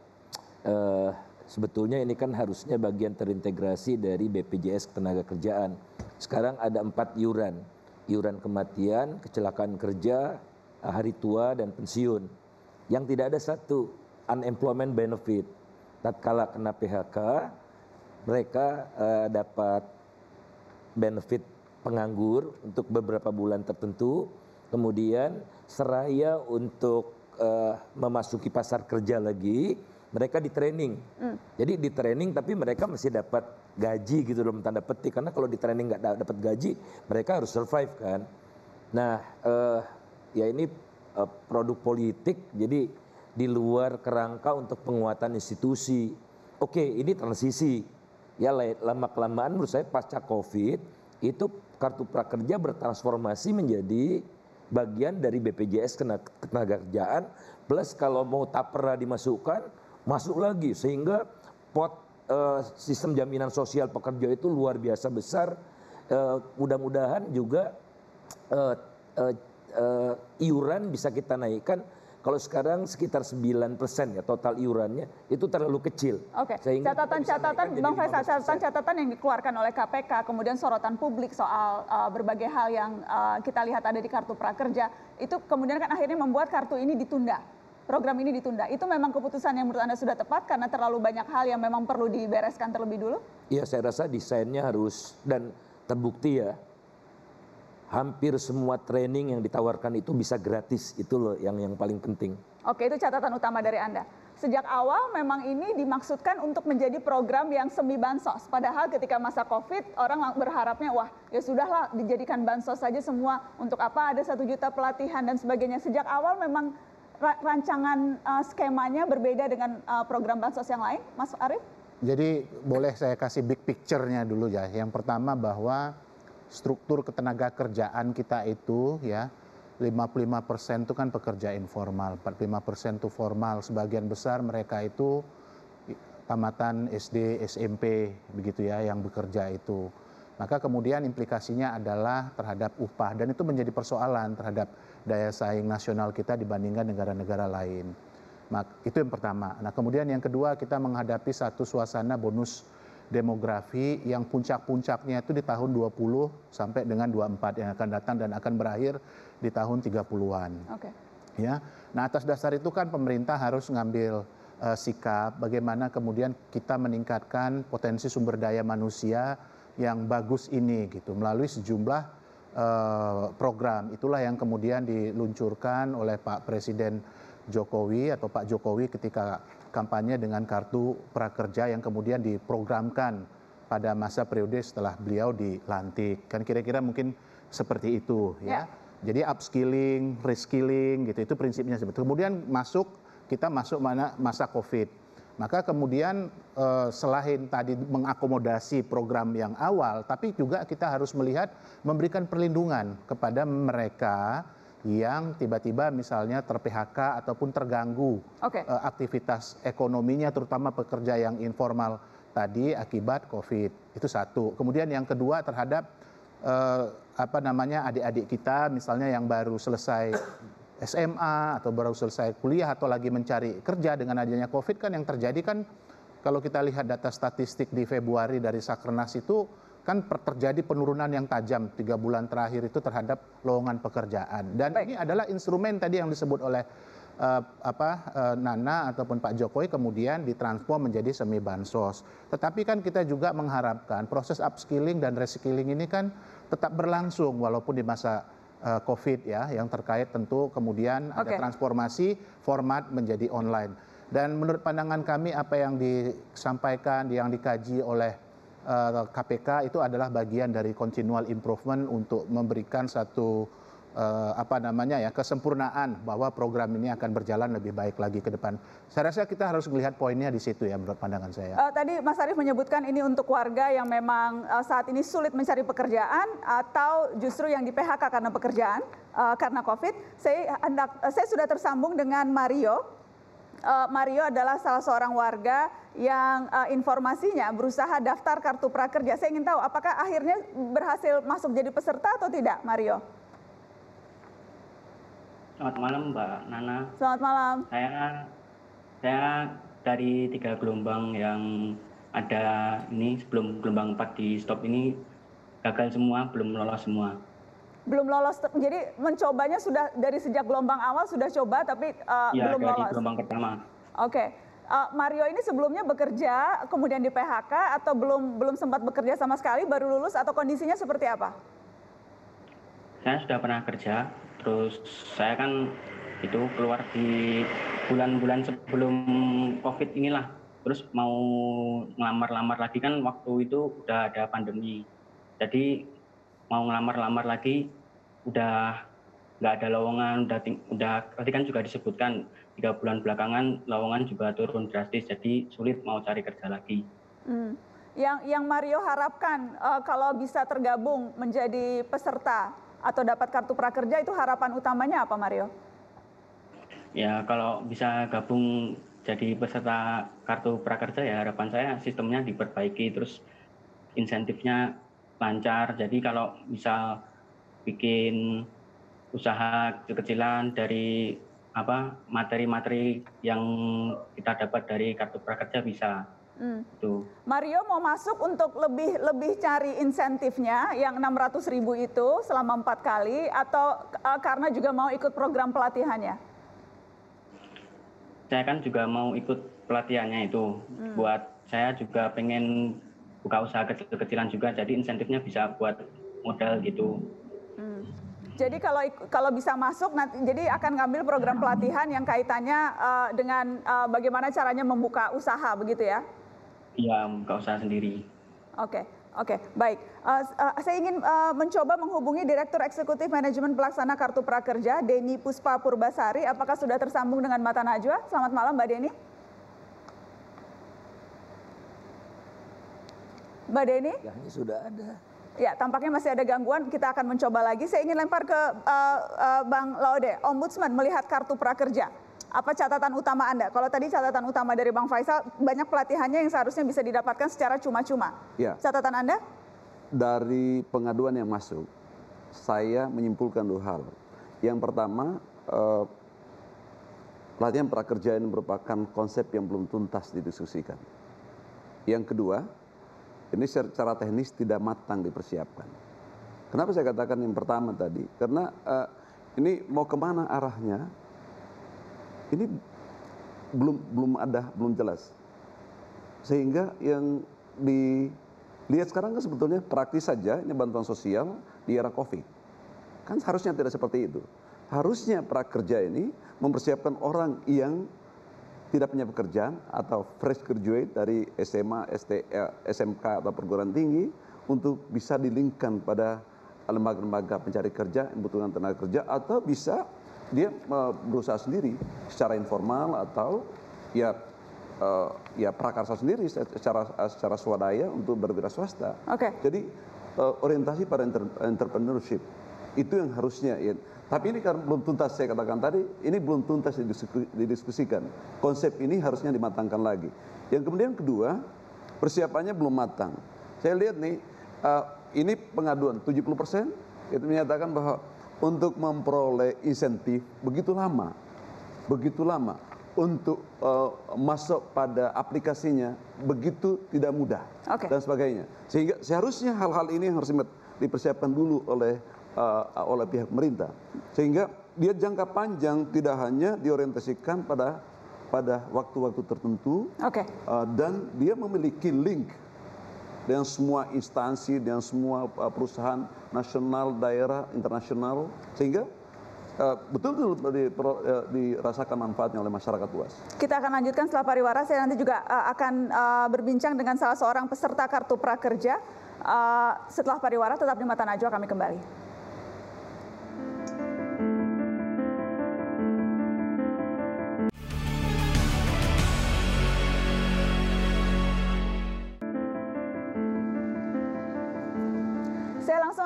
Uh, sebetulnya ini kan harusnya bagian terintegrasi dari BPJS Ketenagakerjaan. Sekarang ada empat iuran. Iuran kematian, kecelakaan kerja, hari tua, dan pensiun. Yang tidak ada satu unemployment benefit. Tatkala kena PHK, mereka uh, dapat benefit penganggur untuk beberapa bulan tertentu, kemudian seraya untuk uh, memasuki pasar kerja lagi, mereka di training. Mm. Jadi di training tapi mereka masih dapat gaji gitu dalam tanda petik karena kalau di training nggak dapat gaji, mereka harus survive kan. Nah, uh, ya ini uh, produk politik jadi di luar kerangka untuk penguatan institusi. Oke, ini transisi. Ya lama kelamaan menurut saya pasca Covid itu kartu prakerja bertransformasi menjadi bagian dari BPJS ketenaga kerjaan plus kalau mau tapera dimasukkan masuk lagi sehingga pot uh, sistem jaminan sosial pekerja itu luar biasa besar uh, mudah-mudahan juga uh, uh, uh, iuran bisa kita naikkan kalau sekarang sekitar 9 persen ya total iurannya itu terlalu kecil. Oke. Catatan-catatan Bang Faisal, catatan-catatan yang dikeluarkan oleh KPK, kemudian sorotan publik soal uh, berbagai hal yang uh, kita lihat ada di kartu prakerja, itu kemudian kan akhirnya membuat kartu ini ditunda. Program ini ditunda. Itu memang keputusan yang menurut Anda sudah tepat karena terlalu banyak hal yang memang perlu dibereskan terlebih dulu? Iya, saya rasa desainnya harus dan terbukti ya hampir semua training yang ditawarkan itu bisa gratis itu loh yang yang paling penting. Oke itu catatan utama dari anda. sejak awal memang ini dimaksudkan untuk menjadi program yang semi bansos. Padahal ketika masa COVID orang berharapnya wah ya sudahlah dijadikan bansos saja semua untuk apa ada satu juta pelatihan dan sebagainya. Sejak awal memang rancangan uh, skemanya berbeda dengan uh, program bansos yang lain, Mas Arief? Jadi boleh saya kasih big picture-nya dulu ya. Yang pertama bahwa struktur ketenaga kerjaan kita itu ya 55 persen itu kan pekerja informal, 45 persen itu formal. Sebagian besar mereka itu tamatan SD, SMP, begitu ya, yang bekerja itu. Maka kemudian implikasinya adalah terhadap upah dan itu menjadi persoalan terhadap daya saing nasional kita dibandingkan negara-negara lain. Itu yang pertama. Nah kemudian yang kedua kita menghadapi satu suasana bonus demografi yang puncak-puncaknya itu di tahun 20 sampai dengan 24 yang akan datang dan akan berakhir di tahun 30-an. Oke. Okay. Ya. Nah, atas dasar itu kan pemerintah harus ngambil uh, sikap bagaimana kemudian kita meningkatkan potensi sumber daya manusia yang bagus ini gitu melalui sejumlah uh, program. Itulah yang kemudian diluncurkan oleh Pak Presiden Jokowi atau Pak Jokowi ketika kampanye dengan kartu prakerja yang kemudian diprogramkan pada masa periode setelah beliau dilantik. Kan kira-kira mungkin seperti itu ya. ya. Jadi upskilling, reskilling gitu itu prinsipnya seperti. Kemudian masuk kita masuk mana masa Covid. Maka kemudian eh, selain tadi mengakomodasi program yang awal, tapi juga kita harus melihat memberikan perlindungan kepada mereka yang tiba-tiba misalnya ter-PHK ataupun terganggu okay. uh, eh, aktivitas ekonominya terutama pekerja yang informal tadi akibat Covid. Itu satu. Kemudian yang kedua terhadap uh, apa namanya adik-adik kita misalnya yang baru selesai SMA atau baru selesai kuliah atau lagi mencari kerja dengan adanya Covid kan yang terjadi kan kalau kita lihat data statistik di Februari dari Sakernas itu kan terjadi penurunan yang tajam tiga bulan terakhir itu terhadap lowongan pekerjaan dan Baik. ini adalah instrumen tadi yang disebut oleh uh, apa uh, Nana ataupun Pak Jokowi kemudian ditransform menjadi semi bansos. Tetapi kan kita juga mengharapkan proses upskilling dan reskilling ini kan tetap berlangsung walaupun di masa uh, COVID ya yang terkait tentu kemudian okay. ada transformasi format menjadi online. Dan menurut pandangan kami apa yang disampaikan yang dikaji oleh KPK eh, itu adalah bagian dari continual improvement untuk memberikan satu uh, apa namanya ya kesempurnaan bahwa program ini akan berjalan lebih baik lagi ke depan. Saya rasa kita harus melihat poinnya di situ ya menurut pandangan saya. Uh, tadi Mas Arief menyebutkan ini untuk warga yang memang saat ini sulit mencari pekerjaan atau justru yang di PHK karena pekerjaan karena COVID. Saya sudah tersambung dengan Mario uh, Mario adalah salah seorang warga yang uh, informasinya berusaha daftar kartu prakerja. Saya ingin tahu apakah akhirnya berhasil masuk jadi peserta atau tidak, Mario? Selamat malam, Mbak Nana. Selamat malam. Saya saya dari tiga gelombang yang ada ini sebelum gelombang 4 di stop ini gagal semua, belum lolos semua belum lolos. Jadi mencobanya sudah dari sejak gelombang awal sudah coba tapi uh, ya, belum dari lolos. gelombang pertama. Oke. Okay. Uh, Mario ini sebelumnya bekerja kemudian di PHK atau belum belum sempat bekerja sama sekali baru lulus atau kondisinya seperti apa? Saya sudah pernah kerja, terus saya kan itu keluar di bulan-bulan sebelum COVID inilah. Terus mau ngelamar-lamar lagi kan waktu itu udah ada pandemi. Jadi mau ngelamar-lamar lagi udah nggak ada lowongan udah udah tadi kan juga disebutkan tiga bulan belakangan lowongan juga turun drastis jadi sulit mau cari kerja lagi. Hmm. Yang yang Mario harapkan uh, kalau bisa tergabung menjadi peserta atau dapat kartu prakerja itu harapan utamanya apa Mario? Ya kalau bisa gabung jadi peserta kartu prakerja ya harapan saya sistemnya diperbaiki terus insentifnya lancar. Jadi kalau misal bikin usaha kecil-kecilan dari apa materi-materi yang kita dapat dari kartu prakerja bisa. Hmm. Itu. Mario mau masuk untuk lebih lebih cari insentifnya yang 600 ribu itu selama empat kali atau uh, karena juga mau ikut program pelatihannya? Saya kan juga mau ikut pelatihannya itu. Hmm. Buat saya juga pengen buka usaha kecil-kecilan juga jadi insentifnya bisa buat modal gitu. Hmm. Jadi kalau kalau bisa masuk nanti jadi akan ngambil program pelatihan yang kaitannya uh, dengan uh, bagaimana caranya membuka usaha begitu ya? Iya, membuka usaha sendiri. Oke. Okay. Oke, okay, baik. Uh, uh, saya ingin uh, mencoba menghubungi Direktur Eksekutif Manajemen Pelaksana Kartu Prakerja, Deni Puspa Purbasari. Apakah sudah tersambung dengan Mata Najwa? Selamat malam, Mbak Deni. Mbak Deni? Ya, sudah ada. Ya, tampaknya masih ada gangguan. Kita akan mencoba lagi. Saya ingin lempar ke uh, uh, Bang Laude. Ombudsman melihat kartu prakerja. Apa catatan utama Anda? Kalau tadi catatan utama dari Bang Faisal, banyak pelatihannya yang seharusnya bisa didapatkan secara cuma-cuma. Ya. Catatan Anda? Dari pengaduan yang masuk, saya menyimpulkan dua hal. Yang pertama, eh, pelatihan prakerja ini merupakan konsep yang belum tuntas didiskusikan. Yang kedua, ini secara teknis tidak matang dipersiapkan. Kenapa saya katakan yang pertama tadi? Karena eh, ini mau ke mana arahnya? ini belum belum ada belum jelas sehingga yang dilihat sekarang kan sebetulnya praktis saja ini bantuan sosial di era covid kan harusnya tidak seperti itu harusnya prakerja ini mempersiapkan orang yang tidak punya pekerjaan atau fresh graduate dari SMA, ST, SMK atau perguruan tinggi untuk bisa dilingkan pada lembaga-lembaga pencari kerja yang membutuhkan tenaga kerja atau bisa dia berusaha sendiri secara informal atau ya uh, ya prakarsa sendiri secara secara swadaya untuk berwira swasta. Oke. Okay. Jadi uh, orientasi pada entrepreneurship itu yang harusnya ya. Tapi ini karena belum tuntas saya katakan tadi, ini belum tuntas didiskusikan. Konsep ini harusnya dimatangkan lagi. Yang kemudian kedua, persiapannya belum matang. Saya lihat nih, uh, ini pengaduan 70 persen itu menyatakan bahwa untuk memperoleh insentif begitu lama, begitu lama untuk uh, masuk pada aplikasinya begitu tidak mudah okay. dan sebagainya. Sehingga seharusnya hal-hal ini yang harus dipersiapkan dulu oleh uh, oleh pihak pemerintah. Sehingga dia jangka panjang tidak hanya diorientasikan pada pada waktu-waktu tertentu okay. uh, dan dia memiliki link dengan semua instansi, dengan semua uh, perusahaan nasional, daerah, internasional, sehingga uh, betul-betul di, uh, dirasakan manfaatnya oleh masyarakat luas. Kita akan lanjutkan setelah pariwara. Saya nanti juga uh, akan uh, berbincang dengan salah seorang peserta kartu prakerja. Uh, setelah pariwara, tetap di Mata Najwa kami kembali.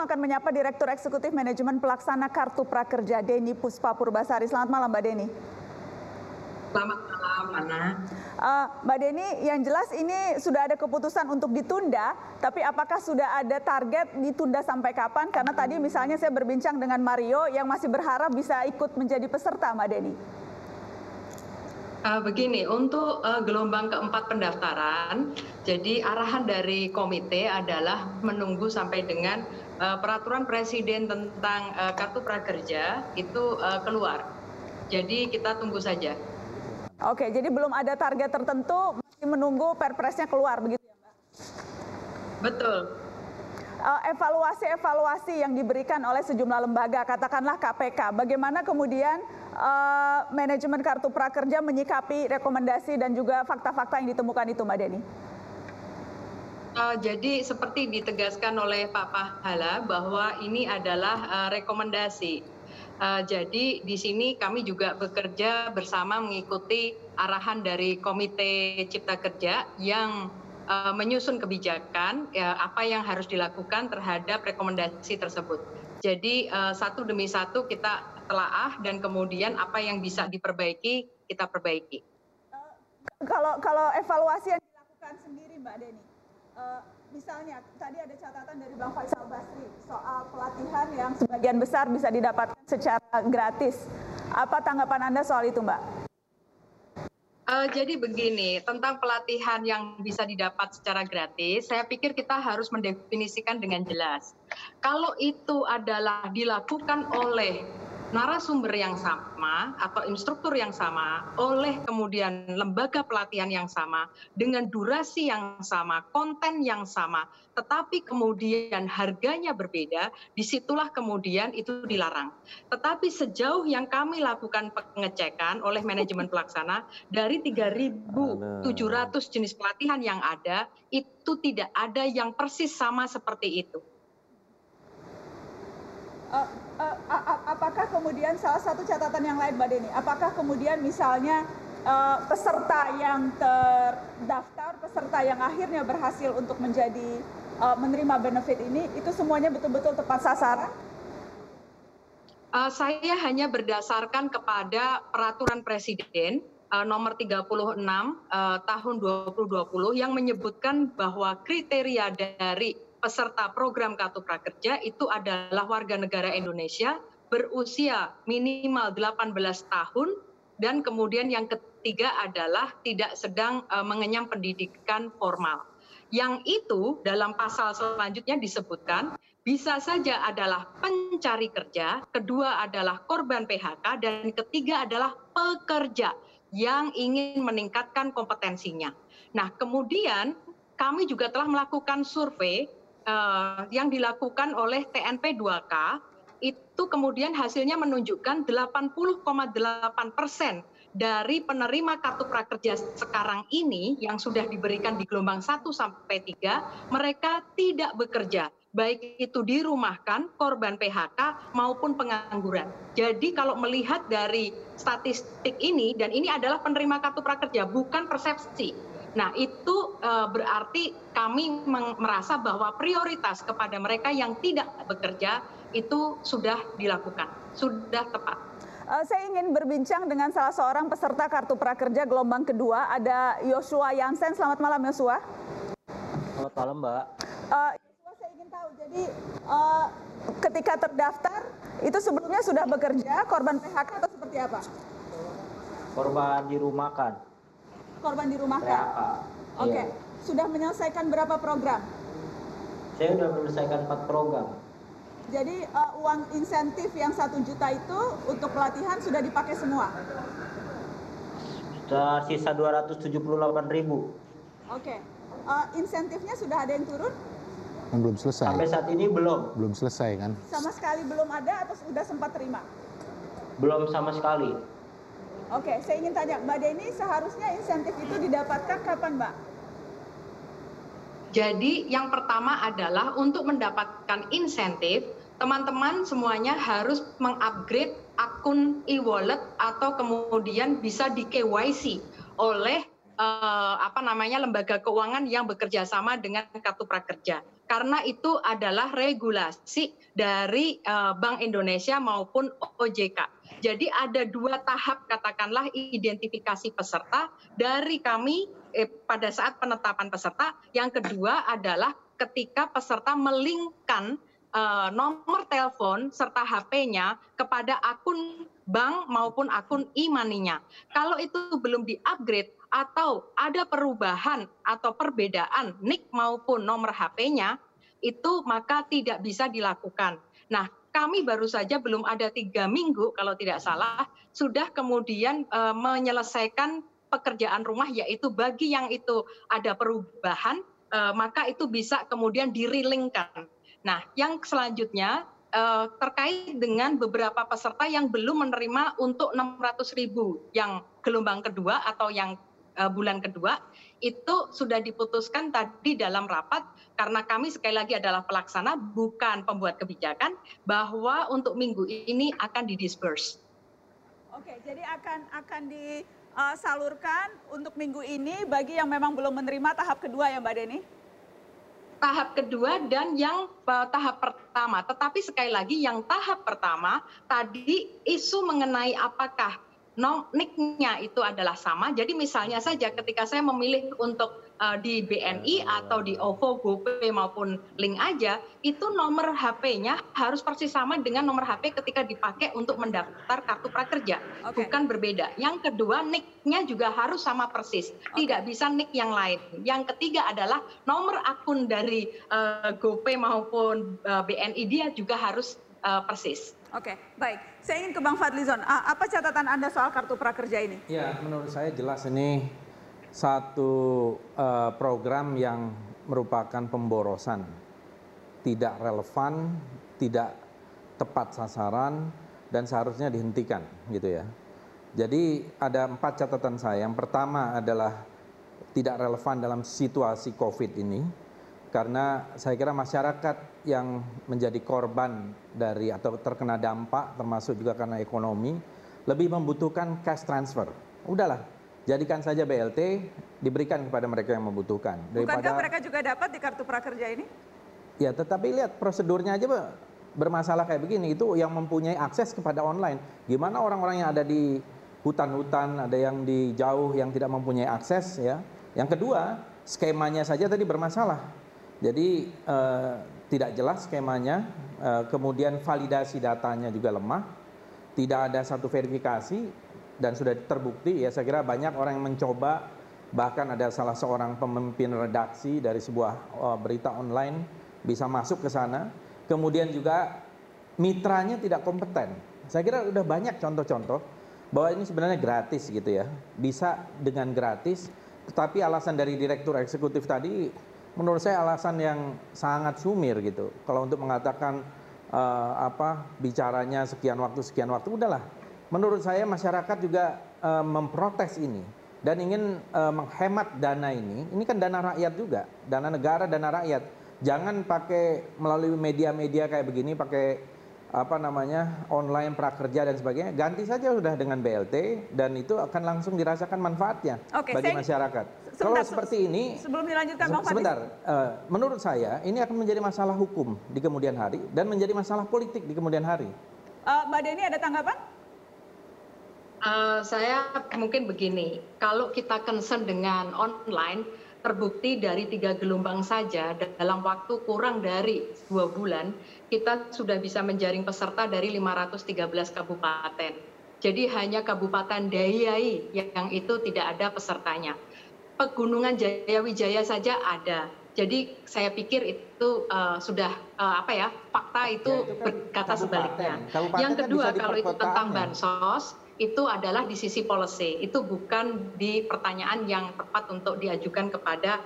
Akan menyapa Direktur Eksekutif Manajemen Pelaksana Kartu Prakerja Deni Puspa Purbasari. Selamat malam Mbak Deni. Selamat malam, Ana. Uh, Mbak Deni, yang jelas ini sudah ada keputusan untuk ditunda, tapi apakah sudah ada target ditunda sampai kapan? Karena tadi misalnya saya berbincang dengan Mario yang masih berharap bisa ikut menjadi peserta, Mbak Deni. Uh, begini, untuk uh, gelombang keempat pendaftaran, jadi arahan dari komite adalah menunggu sampai dengan peraturan presiden tentang uh, kartu prakerja itu uh, keluar. Jadi kita tunggu saja. Oke, jadi belum ada target tertentu, masih menunggu perpresnya keluar begitu ya, Mbak? Betul. Evaluasi-evaluasi yang diberikan oleh sejumlah lembaga, katakanlah KPK, bagaimana kemudian uh, manajemen kartu prakerja menyikapi rekomendasi dan juga fakta-fakta yang ditemukan itu, Mbak Deni? Uh, jadi seperti ditegaskan oleh Pak Pahala bahwa ini adalah uh, rekomendasi. Uh, jadi di sini kami juga bekerja bersama mengikuti arahan dari Komite Cipta Kerja yang uh, menyusun kebijakan ya, apa yang harus dilakukan terhadap rekomendasi tersebut. Jadi uh, satu demi satu kita telaah dan kemudian apa yang bisa diperbaiki kita perbaiki. Kalau kalau evaluasi yang dilakukan sendiri Mbak Deni, uh, misalnya tadi ada catatan dari Bang Faisal Basri soal pelatihan yang sebagian besar bisa didapatkan secara gratis. Apa tanggapan Anda soal itu, Mbak? Uh, jadi begini, tentang pelatihan yang bisa didapat secara gratis, saya pikir kita harus mendefinisikan dengan jelas. Kalau itu adalah dilakukan oleh narasumber yang sama atau instruktur yang sama oleh kemudian lembaga pelatihan yang sama dengan durasi yang sama, konten yang sama, tetapi kemudian harganya berbeda, di situlah kemudian itu dilarang. Tetapi sejauh yang kami lakukan pengecekan oleh manajemen pelaksana dari 3.700 jenis pelatihan yang ada itu tidak ada yang persis sama seperti itu. Uh, uh, apakah kemudian salah satu catatan yang lain Mbak Deni, apakah kemudian misalnya uh, peserta yang terdaftar, peserta yang akhirnya berhasil untuk menjadi uh, menerima benefit ini, itu semuanya betul-betul tepat sasaran? Uh, saya hanya berdasarkan kepada peraturan presiden uh, nomor 36 uh, tahun 2020 yang menyebutkan bahwa kriteria dari peserta program Kartu Prakerja itu adalah warga negara Indonesia berusia minimal 18 tahun dan kemudian yang ketiga adalah tidak sedang uh, mengenyam pendidikan formal. Yang itu dalam pasal selanjutnya disebutkan bisa saja adalah pencari kerja, kedua adalah korban PHK, dan ketiga adalah pekerja yang ingin meningkatkan kompetensinya. Nah, kemudian kami juga telah melakukan survei uh, yang dilakukan oleh TNP 2K itu kemudian hasilnya menunjukkan 80,8 persen dari penerima kartu prakerja sekarang ini yang sudah diberikan di gelombang 1 sampai 3 mereka tidak bekerja baik itu dirumahkan korban PHK maupun pengangguran. Jadi kalau melihat dari statistik ini dan ini adalah penerima kartu prakerja bukan persepsi Nah, itu uh, berarti kami merasa bahwa prioritas kepada mereka yang tidak bekerja itu sudah dilakukan, sudah tepat. Uh, saya ingin berbincang dengan salah seorang peserta kartu prakerja gelombang kedua, ada Yosua Yansen. Selamat malam, Yosua. Selamat malam, Mbak. Uh, Yosua, saya ingin tahu, jadi uh, ketika terdaftar itu sebelumnya sudah bekerja, korban PHK atau seperti apa? Korban dirumahkan korban di rumah kan? Oke, okay. iya. sudah menyelesaikan berapa program? Saya sudah menyelesaikan empat program. Jadi uh, uang insentif yang satu juta itu untuk pelatihan sudah dipakai semua? Sudah sisa 278 ribu. Oke, okay. uh, insentifnya sudah ada yang turun? Belum selesai. Sampai saat ini belum. Belum selesai kan? Sama sekali belum ada atau sudah sempat terima? Belum sama sekali. Oke, saya ingin tanya Mbak Deni, seharusnya insentif itu didapatkan kapan, Mbak? Jadi yang pertama adalah untuk mendapatkan insentif, teman-teman semuanya harus mengupgrade akun e-wallet atau kemudian bisa di KYC oleh uh, apa namanya lembaga keuangan yang bekerja sama dengan kartu prakerja karena itu adalah regulasi dari uh, Bank Indonesia maupun OJK. Jadi ada dua tahap katakanlah identifikasi peserta dari kami eh, pada saat penetapan peserta. Yang kedua adalah ketika peserta melingkan uh, nomor telepon serta HP-nya kepada akun bank maupun akun e-money-nya. Kalau itu belum di-upgrade, atau ada perubahan atau perbedaan NIK maupun nomor HP-nya, itu maka tidak bisa dilakukan. Nah, kami baru saja belum ada tiga minggu, kalau tidak salah, sudah kemudian e, menyelesaikan pekerjaan rumah, yaitu bagi yang itu ada perubahan, e, maka itu bisa kemudian dirilingkan. Nah, yang selanjutnya e, terkait dengan beberapa peserta yang belum menerima untuk 600 ribu yang gelombang kedua atau yang bulan kedua itu sudah diputuskan tadi dalam rapat karena kami sekali lagi adalah pelaksana bukan pembuat kebijakan bahwa untuk minggu ini akan didisperse. Oke, jadi akan akan disalurkan untuk minggu ini bagi yang memang belum menerima tahap kedua ya Mbak Deni? tahap kedua dan yang uh, tahap pertama. Tetapi sekali lagi yang tahap pertama tadi isu mengenai apakah nicknya itu adalah sama. Jadi misalnya saja ketika saya memilih untuk uh, di BNI atau di OVO, GoPay maupun Link aja, itu nomor HP-nya harus persis sama dengan nomor HP ketika dipakai untuk mendaftar kartu prakerja, okay. bukan berbeda. Yang kedua, nicknya juga harus sama persis, okay. tidak bisa nick yang lain. Yang ketiga adalah nomor akun dari uh, GoPay maupun uh, BNI dia juga harus uh, persis. Oke, baik. Saya ingin ke Bang Fadlizon. Apa catatan Anda soal kartu prakerja ini? Ya, menurut saya jelas ini satu eh, program yang merupakan pemborosan, tidak relevan, tidak tepat sasaran, dan seharusnya dihentikan, gitu ya. Jadi ada empat catatan saya. Yang pertama adalah tidak relevan dalam situasi COVID ini, karena saya kira masyarakat yang menjadi korban dari atau terkena dampak, termasuk juga karena ekonomi, lebih membutuhkan cash transfer. Udahlah, jadikan saja BLT diberikan kepada mereka yang membutuhkan. Bukankah mereka juga dapat di kartu prakerja ini? Ya, tetapi lihat prosedurnya aja bermasalah kayak begini. Itu yang mempunyai akses kepada online. Gimana orang-orang yang ada di hutan-hutan, ada yang di jauh yang tidak mempunyai akses ya. Yang kedua, skemanya saja tadi bermasalah. Jadi eh, tidak jelas skemanya, eh, kemudian validasi datanya juga lemah, tidak ada satu verifikasi dan sudah terbukti ya saya kira banyak orang yang mencoba bahkan ada salah seorang pemimpin redaksi dari sebuah uh, berita online bisa masuk ke sana. Kemudian juga mitranya tidak kompeten. Saya kira udah banyak contoh-contoh bahwa ini sebenarnya gratis gitu ya. Bisa dengan gratis tetapi alasan dari direktur eksekutif tadi menurut saya alasan yang sangat sumir gitu. Kalau untuk mengatakan uh, apa bicaranya sekian waktu sekian waktu udahlah. Menurut saya masyarakat juga uh, memprotes ini dan ingin uh, menghemat dana ini. Ini kan dana rakyat juga dana negara dana rakyat. Jangan pakai melalui media-media kayak begini pakai apa namanya online prakerja dan sebagainya ganti saja sudah dengan BLT dan itu akan langsung dirasakan manfaatnya Oke, bagi saya- masyarakat. Sebentar, kalau se- seperti ini Sebelum dilanjutkan Bang sebentar eh, menurut saya ini akan menjadi masalah hukum di kemudian hari dan menjadi masalah politik di kemudian hari. Eh, Mbak Deni ada tanggapan? Eh, saya mungkin begini, kalau kita concern dengan online, terbukti dari tiga gelombang saja dalam waktu kurang dari dua bulan, kita sudah bisa menjaring peserta dari 513 kabupaten. Jadi hanya Kabupaten Dayai yang itu tidak ada pesertanya. Pegunungan Jayawijaya saja ada. Jadi saya pikir itu eh, sudah eh, apa ya fakta itu berkata sebaliknya. Kabupaten Yang kan kedua di kalau itu tentang perkotaannya. bansos itu adalah di sisi policy. Itu bukan di pertanyaan yang tepat untuk diajukan kepada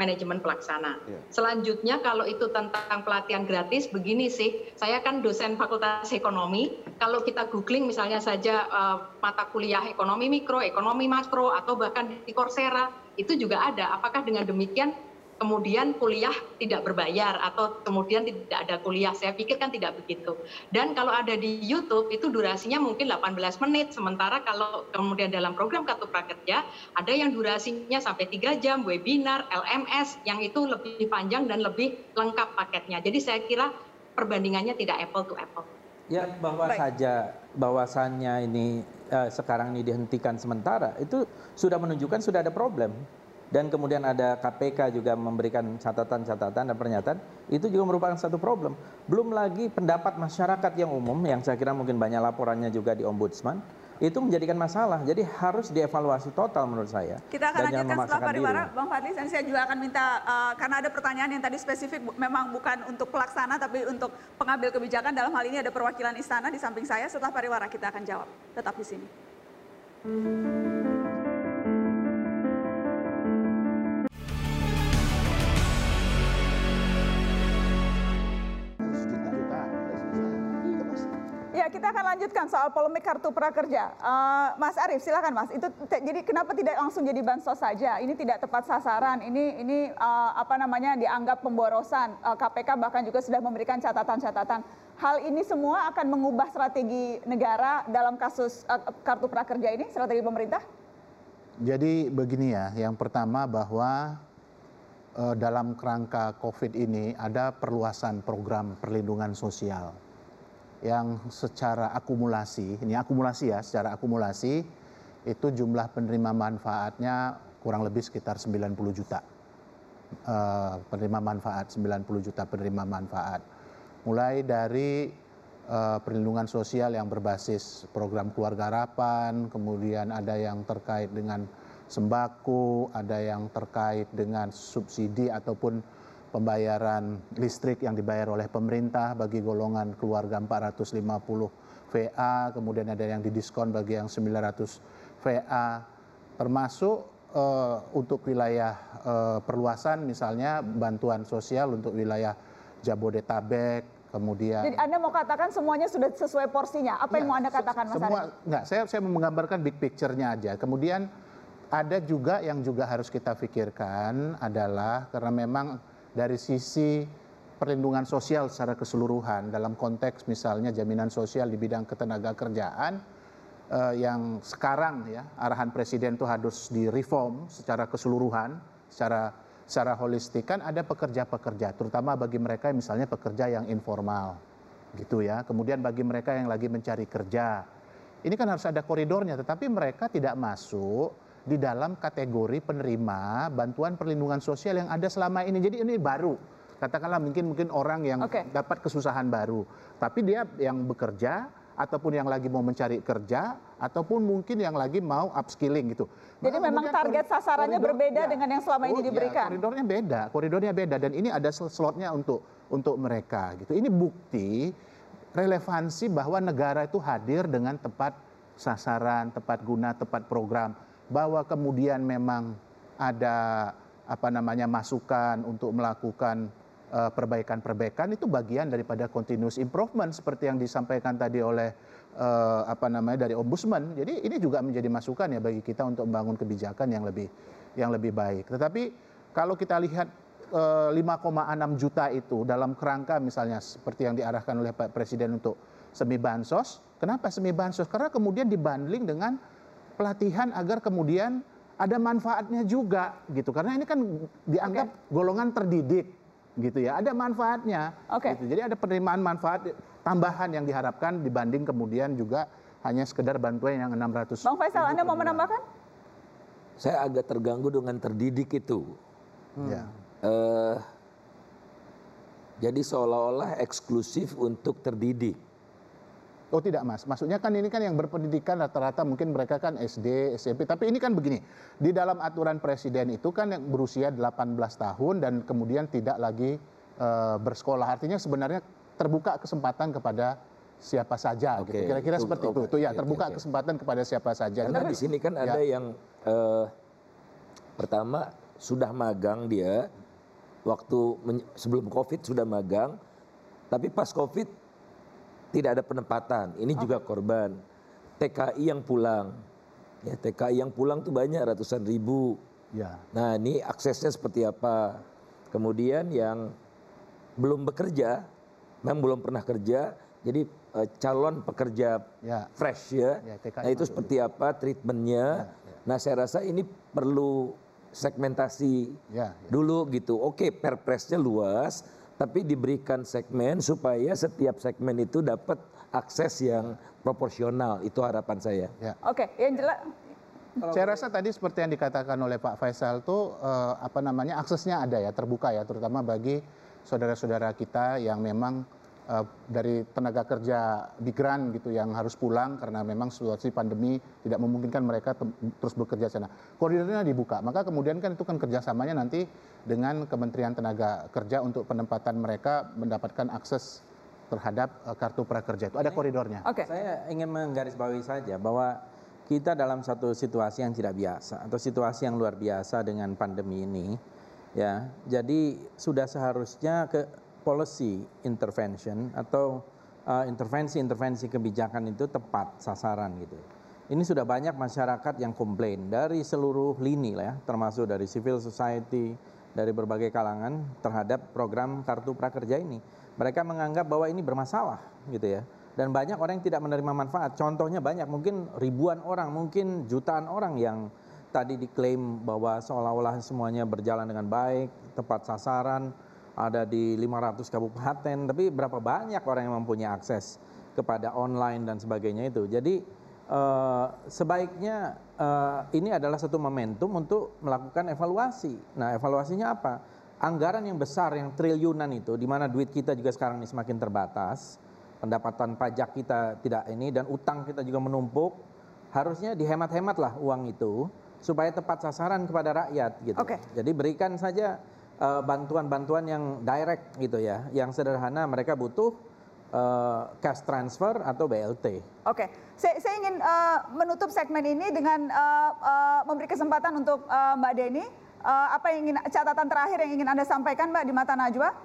manajemen pelaksana. Selanjutnya kalau itu tentang pelatihan gratis, begini sih, saya kan dosen Fakultas Ekonomi. Kalau kita googling misalnya saja eh, mata kuliah ekonomi mikro, ekonomi makro, atau bahkan di Coursera, itu juga ada. Apakah dengan demikian kemudian kuliah tidak berbayar atau kemudian tidak ada kuliah. Saya pikir kan tidak begitu. Dan kalau ada di YouTube itu durasinya mungkin 18 menit, sementara kalau kemudian dalam program Kartu Prakerja ada yang durasinya sampai 3 jam, webinar, LMS yang itu lebih panjang dan lebih lengkap paketnya. Jadi saya kira perbandingannya tidak apple to apple. Ya bahwa saja bahwasannya ini eh, sekarang ini dihentikan sementara itu sudah menunjukkan sudah ada problem dan kemudian ada KPK juga memberikan catatan-catatan dan pernyataan itu juga merupakan satu problem. Belum lagi pendapat masyarakat yang umum yang saya kira mungkin banyak laporannya juga di ombudsman itu menjadikan masalah. Jadi harus dievaluasi total menurut saya. Kita akan Dan lanjutkan setelah pariwara. Bang Fadli. Dan saya juga akan minta eh, karena ada pertanyaan yang tadi spesifik bu- memang bukan untuk pelaksana tapi untuk pengambil kebijakan. Dalam hal ini ada perwakilan istana di samping saya. Setelah pariwara kita akan jawab. Tetap di sini. Kita akan lanjutkan soal polemik kartu prakerja. Eh, Mas Arief, silakan Mas. Itu jadi kenapa tidak langsung jadi bansos saja? Ini tidak tepat sasaran. Ini ini eh, apa namanya dianggap pemborosan. Eh, KPK bahkan juga sudah memberikan catatan-catatan. Hal ini semua akan mengubah strategi negara dalam kasus eh, kartu prakerja ini, strategi pemerintah? Jadi begini ya, yang pertama bahwa dalam kerangka COVID ini ada perluasan program perlindungan sosial yang secara akumulasi, ini akumulasi ya, secara akumulasi itu jumlah penerima manfaatnya kurang lebih sekitar 90 juta. Eh, penerima manfaat, 90 juta penerima manfaat. Mulai dari eh, perlindungan sosial yang berbasis program keluarga harapan, kemudian ada yang terkait dengan sembako, ada yang terkait dengan subsidi ataupun pembayaran listrik yang dibayar oleh pemerintah bagi golongan keluarga 450 VA, kemudian ada yang didiskon bagi yang 900 VA, termasuk uh, untuk wilayah uh, perluasan misalnya bantuan sosial untuk wilayah Jabodetabek, kemudian Jadi Anda mau katakan semuanya sudah sesuai porsinya. Apa yang Ya, mau Anda katakan Mas semua Arief? enggak saya saya menggambarkan big picture-nya aja kemudian ada juga yang juga harus kita pikirkan adalah karena memang dari sisi perlindungan sosial secara keseluruhan dalam konteks misalnya jaminan sosial di bidang ketenaga kerjaan eh, yang sekarang ya arahan presiden itu harus direform secara keseluruhan secara secara holistik kan ada pekerja-pekerja terutama bagi mereka yang misalnya pekerja yang informal gitu ya. Kemudian bagi mereka yang lagi mencari kerja, ini kan harus ada koridornya, tetapi mereka tidak masuk di dalam kategori penerima bantuan perlindungan sosial yang ada selama ini. Jadi ini baru, katakanlah mungkin mungkin orang yang dapat kesusahan baru, tapi dia yang bekerja ataupun yang lagi mau mencari kerja ataupun mungkin yang lagi mau upskilling gitu. Jadi Maka memang target sasarannya koridor- berbeda ya. dengan yang selama ini Oh, iya, diberikan. koridornya beda, koridornya beda dan ini ada slotnya untuk untuk mereka gitu. Ini bukti relevansi bahwa negara itu hadir dengan tepat sasaran, tepat guna, tepat program. Bahwa kemudian memang ada apa namanya masukan untuk melakukan eh, perbaikan-perbaikan itu bagian daripada continuous improvement seperti yang disampaikan tadi oleh eh, apa namanya dari ombudsman. Jadi ini juga menjadi masukan ya bagi kita untuk membangun kebijakan yang lebih yang lebih baik. Tetapi kalau kita lihat eh, 5,6 juta itu dalam kerangka misalnya seperti yang diarahkan oleh Pak Presiden untuk semi bansos. Kenapa semi bansos? Karena kemudian dibanding dengan pelatihan agar kemudian ada manfaatnya juga gitu. Karena ini kan dianggap golongan terdidik gitu ya. Ada manfaatnya. Gitu. Jadi ada penerimaan manfaat tambahan yang diharapkan dibanding kemudian juga hanya sekedar bantuan yang 600. Bang Faisal, Anda mau menambahkan? Saya agak terganggu dengan terdidik itu. Ya. Eh, jadi seolah-olah eksklusif untuk terdidik. Oh tidak mas, maksudnya kan ini kan yang berpendidikan rata-rata mungkin mereka kan SD, SMP, tapi ini kan begini, di dalam aturan presiden itu kan yang berusia 18 tahun dan kemudian tidak lagi eh, bersekolah, artinya sebenarnya terbuka kesempatan kepada siapa saja, gitu. Kira-kira itu- seperti itu, itu ya terbuka oke. kesempatan kepada siapa saja. Karena di sini kan ya. ada yang eh, pertama sudah magang dia waktu sebelum COVID sudah magang, tapi pas COVID tidak ada penempatan. Ini juga korban. TKI yang pulang, ya TKI yang pulang tuh banyak ratusan ribu. Ya. Nah ini aksesnya seperti apa? Kemudian yang belum bekerja, memang belum pernah kerja, jadi eh, calon pekerja Ya. fresh ya. Ya, TKI nah itu seperti apa treatmentnya? Nah saya rasa ini perlu segmentasi Ya, dulu gitu. Oke perpresnya luas, tapi diberikan segmen supaya setiap segmen itu dapat akses yang proporsional. Itu harapan saya. Ya. Oke, yang jelas Saya rasa tadi seperti yang dikatakan oleh Pak Faisal tuh eh, apa namanya aksesnya ada ya terbuka ya terutama bagi saudara-saudara kita yang memang dari tenaga kerja migran gitu yang harus pulang karena memang situasi pandemi tidak memungkinkan mereka terus bekerja sana. Koridornya dibuka, maka kemudian kan itu kan kerjasamanya nanti dengan Kementerian Tenaga Kerja untuk penempatan mereka mendapatkan akses terhadap eh, kartu prakerja itu ada koridornya. Saya ingin menggarisbawahi saja bahwa kita dalam satu situasi yang tidak biasa atau situasi yang luar biasa dengan pandemi ini ya. Jadi sudah seharusnya ke policy intervention atau uh, intervensi-intervensi kebijakan itu tepat sasaran gitu. Ini sudah banyak masyarakat yang komplain dari seluruh lini lah ya, termasuk dari civil society, dari berbagai kalangan terhadap program kartu prakerja ini. Mereka menganggap bahwa ini bermasalah gitu ya. Dan banyak orang yang tidak menerima manfaat. Contohnya banyak, mungkin ribuan orang, mungkin jutaan orang yang tadi diklaim bahwa seolah-olah semuanya berjalan dengan baik, tepat sasaran, ada di 500 kabupaten, tapi berapa banyak orang yang mempunyai akses kepada online dan sebagainya itu. Jadi eh, sebaiknya eh, ini adalah satu momentum untuk melakukan evaluasi. Nah, evaluasinya apa? Anggaran yang besar, yang triliunan itu, di mana duit kita juga sekarang ini semakin terbatas, pendapatan pajak kita tidak ini dan utang kita juga menumpuk, harusnya dihemat-hematlah uang itu supaya tepat sasaran kepada rakyat gitu. Jadi berikan saja bantuan-bantuan yang direct gitu ya, yang sederhana mereka butuh eh, cash transfer atau BLT. Oke, saya, saya ingin uh, menutup segmen ini dengan uh, uh, memberi kesempatan untuk uh, Mbak Deni. Uh, apa yang ingin catatan terakhir yang ingin anda sampaikan, Mbak di mata Najwa?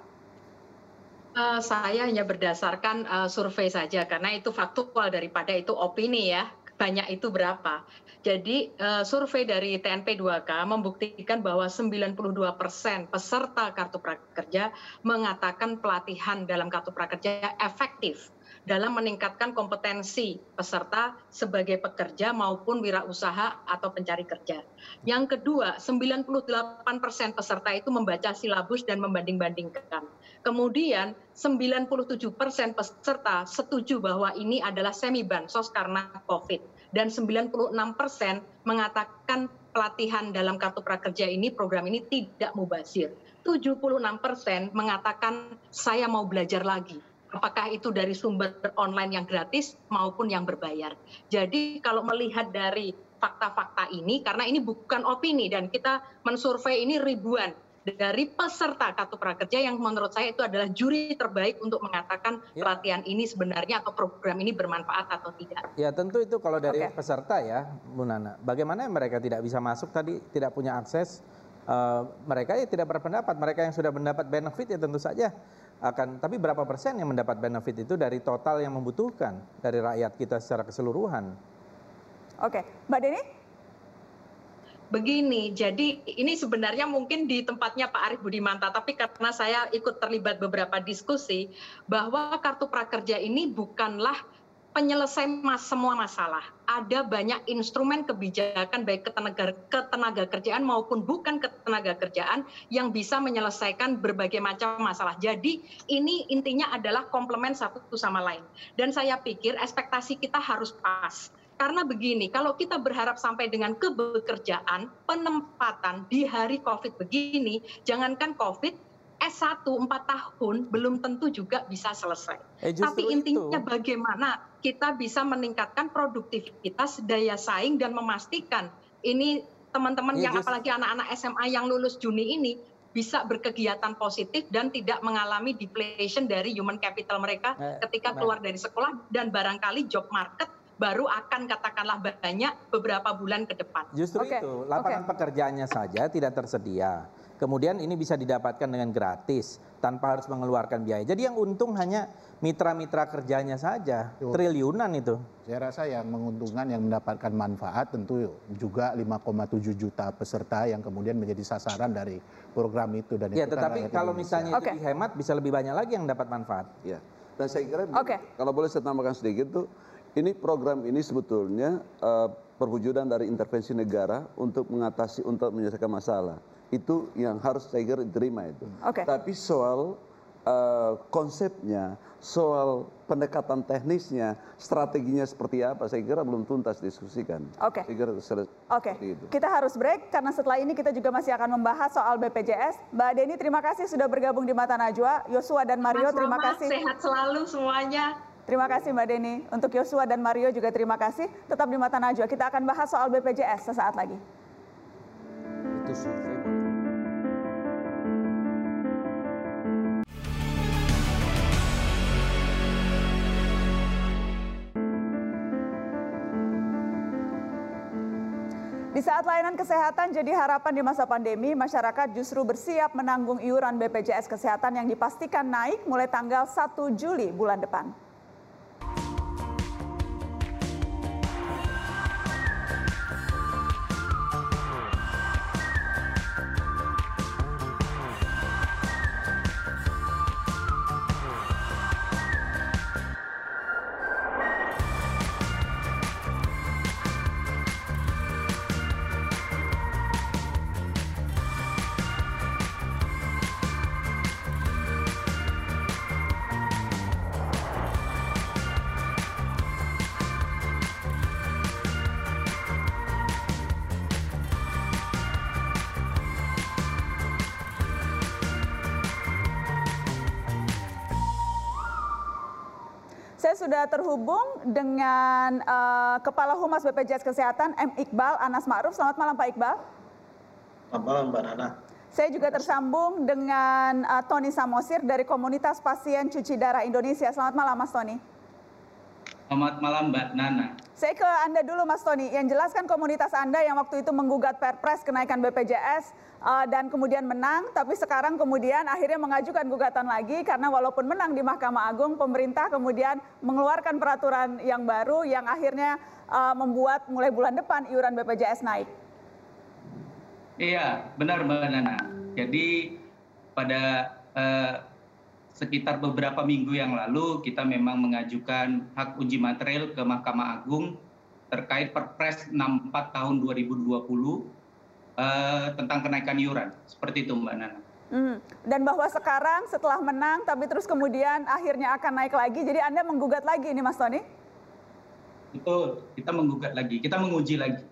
Uh, saya hanya berdasarkan uh, survei saja karena itu faktual daripada itu opini ya banyak itu berapa. Jadi uh, survei dari TNP 2K membuktikan bahwa 92 persen peserta kartu prakerja mengatakan pelatihan dalam kartu prakerja efektif dalam meningkatkan kompetensi peserta sebagai pekerja maupun wirausaha atau pencari kerja. Yang kedua, 98 persen peserta itu membaca silabus dan membanding-bandingkan. Kemudian 97 persen peserta setuju bahwa ini adalah semi bansos karena COVID. Dan 96 persen mengatakan pelatihan dalam kartu prakerja ini, program ini tidak mubazir. 76 persen mengatakan saya mau belajar lagi apakah itu dari sumber online yang gratis maupun yang berbayar. Jadi kalau melihat dari fakta-fakta ini, karena ini bukan opini dan kita mensurvei ini ribuan dari peserta kartu prakerja yang menurut saya itu adalah juri terbaik untuk mengatakan ya. pelatihan ini sebenarnya atau program ini bermanfaat atau tidak. Ya tentu itu kalau dari okay. peserta ya, Bu Nana. Bagaimana mereka tidak bisa masuk tadi, tidak punya akses, uh, mereka ya tidak berpendapat. Mereka yang sudah mendapat benefit ya tentu saja akan tapi berapa persen yang mendapat benefit itu dari total yang membutuhkan dari rakyat kita secara keseluruhan. Oke, Mbak Deni? Begini, jadi ini sebenarnya mungkin di tempatnya Pak Arief Budimanta, tapi karena saya ikut terlibat beberapa diskusi bahwa kartu prakerja ini bukanlah penyelesai mas, semua masalah. Ada banyak instrumen kebijakan baik ketenaga, ketenaga kerjaan maupun bukan ketenaga kerjaan yang bisa menyelesaikan berbagai macam masalah. Jadi ini intinya adalah komplement satu sama lain. Dan saya pikir ekspektasi kita harus pas. Karena begini, kalau kita berharap sampai dengan kebekerjaan, penempatan di hari COVID begini, jangankan COVID, S1 empat tahun belum tentu juga bisa selesai. Eh, Tapi intinya itu. bagaimana kita bisa meningkatkan produktivitas, daya saing dan memastikan ini teman-teman ya, yang just... apalagi anak-anak SMA yang lulus Juni ini bisa berkegiatan positif dan tidak mengalami depletion dari human capital mereka eh, ketika keluar dari sekolah dan barangkali job market baru akan katakanlah banyak beberapa bulan ke depan. Justru okay. itu lapangan okay. pekerjaannya saja tidak tersedia kemudian ini bisa didapatkan dengan gratis tanpa harus mengeluarkan biaya. Jadi yang untung hanya mitra-mitra kerjanya saja, Yo. triliunan itu. Saya rasa yang menguntungkan yang mendapatkan manfaat tentu juga 5,7 juta peserta yang kemudian menjadi sasaran dari program itu dan ya, itu kan tetapi kan kalau misalnya okay. itu dihemat bisa lebih banyak lagi yang dapat manfaat. Ya. Dan saya kira okay. kalau boleh saya tambahkan sedikit tuh ini program ini sebetulnya uh, perwujudan dari intervensi negara untuk mengatasi untuk menyelesaikan masalah itu yang harus saya kira diterima itu. Okay. Tapi soal uh, konsepnya, soal pendekatan teknisnya, strateginya seperti apa, saya kira belum tuntas diskusikan. Oke. Okay. Oke. Okay. Kita harus break karena setelah ini kita juga masih akan membahas soal BPJS. Mbak Deni, terima kasih sudah bergabung di Mata Najwa. Yosua dan Mario, Mas terima kasih. Sehat selalu semuanya. Terima kasih Mbak Deni. Untuk Yosua dan Mario juga terima kasih. Tetap di Mata Najwa. Kita akan bahas soal BPJS sesaat lagi. Itu survei. Di saat layanan kesehatan jadi harapan di masa pandemi, masyarakat justru bersiap menanggung iuran BPJS Kesehatan yang dipastikan naik mulai tanggal 1 Juli bulan depan. Sudah terhubung dengan uh, Kepala Humas BPJS Kesehatan M. Iqbal Anas Ma'ruf. Selamat malam Pak Iqbal. Selamat malam Mbak Nana. Saya juga tersambung dengan uh, Tony Samosir dari Komunitas Pasien Cuci Darah Indonesia. Selamat malam, Mas Tony. Selamat malam, Mbak Nana. Saya ke Anda dulu, Mas Tony. Yang jelaskan komunitas Anda yang waktu itu menggugat Perpres kenaikan BPJS uh, dan kemudian menang, tapi sekarang kemudian akhirnya mengajukan gugatan lagi karena walaupun menang di Mahkamah Agung, pemerintah kemudian mengeluarkan peraturan yang baru yang akhirnya uh, membuat mulai bulan depan iuran BPJS naik. Iya, benar Mbak Nana. Jadi pada eh, sekitar beberapa minggu yang lalu kita memang mengajukan hak uji material ke Mahkamah Agung terkait Perpres 64 tahun 2020 eh, tentang kenaikan iuran. Seperti itu Mbak Nana. Hmm. Dan bahwa sekarang setelah menang tapi terus kemudian akhirnya akan naik lagi. Jadi Anda menggugat lagi ini Mas Tony? Betul, kita menggugat lagi, kita menguji lagi.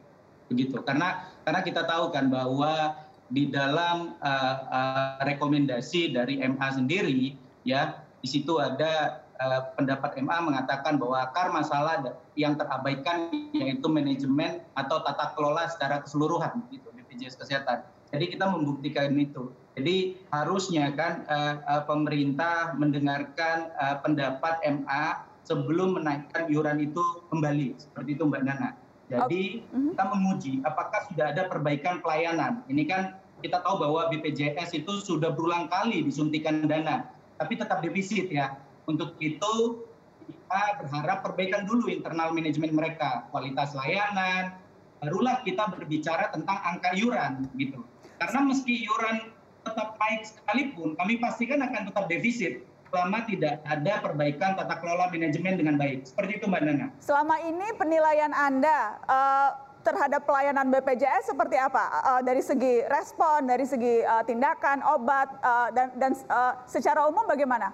Begitu. Karena karena kita tahu kan bahwa di dalam uh, uh, rekomendasi dari MA sendiri ya di situ ada uh, pendapat MA mengatakan bahwa akar masalah yang terabaikan yaitu manajemen atau tata kelola secara keseluruhan gitu BPJS kesehatan. Jadi kita membuktikan itu. Jadi harusnya kan uh, uh, pemerintah mendengarkan pendapat MA sebelum menaikkan iuran itu kembali seperti itu Mbak Nana. Jadi mhm. kita menguji apakah sudah ada perbaikan pelayanan. Ini kan kita tahu bahwa BPJS itu sudah berulang kali disuntikan dana, tapi tetap defisit ya. Untuk itu kita berharap perbaikan dulu internal manajemen mereka, kualitas layanan, barulah kita berbicara tentang angka iuran gitu. Karena meski iuran tetap naik sekalipun, kami pastikan akan tetap defisit selama tidak ada perbaikan tata kelola manajemen dengan baik. Seperti itu Mbak Nana. Selama ini penilaian Anda uh, terhadap pelayanan BPJS seperti apa? Uh, dari segi respon, dari segi uh, tindakan, obat, uh, dan, dan uh, secara umum bagaimana?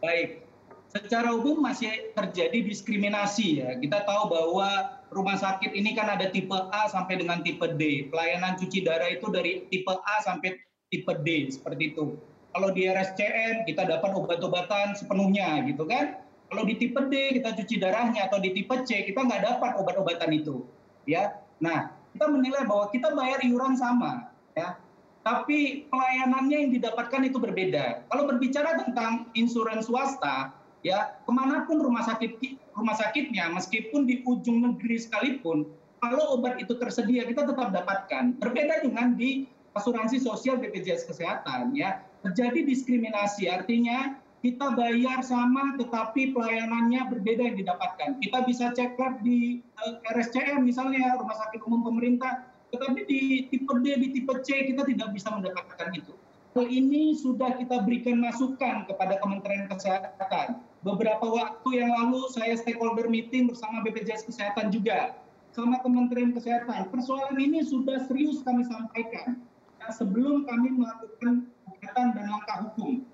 Baik, secara umum masih terjadi diskriminasi ya. Kita tahu bahwa rumah sakit ini kan ada tipe A sampai dengan tipe D. Pelayanan cuci darah itu dari tipe A sampai tipe D, seperti itu kalau di RSCM kita dapat obat-obatan sepenuhnya gitu kan. Kalau di tipe D kita cuci darahnya atau di tipe C kita nggak dapat obat-obatan itu. Ya, nah kita menilai bahwa kita bayar iuran sama, ya. Tapi pelayanannya yang didapatkan itu berbeda. Kalau berbicara tentang insurans swasta, ya ke mana pun rumah sakit rumah sakitnya, meskipun di ujung negeri sekalipun, kalau obat itu tersedia kita tetap dapatkan. Berbeda dengan di asuransi sosial BPJS Kesehatan, ya terjadi diskriminasi artinya kita bayar sama tetapi pelayanannya berbeda yang didapatkan. Kita bisa cek lab di eh, RSCM misalnya rumah sakit umum pemerintah, tetapi di tipe D, di tipe C kita tidak bisa mendapatkan itu. Hal ini sudah kita berikan masukan kepada Kementerian Kesehatan. Beberapa waktu yang lalu saya stakeholder meeting bersama BPJS Kesehatan juga sama Kementerian Kesehatan. Persoalan ini sudah serius kami sampaikan sebelum kami melakukan gugatan dan langkah hukum.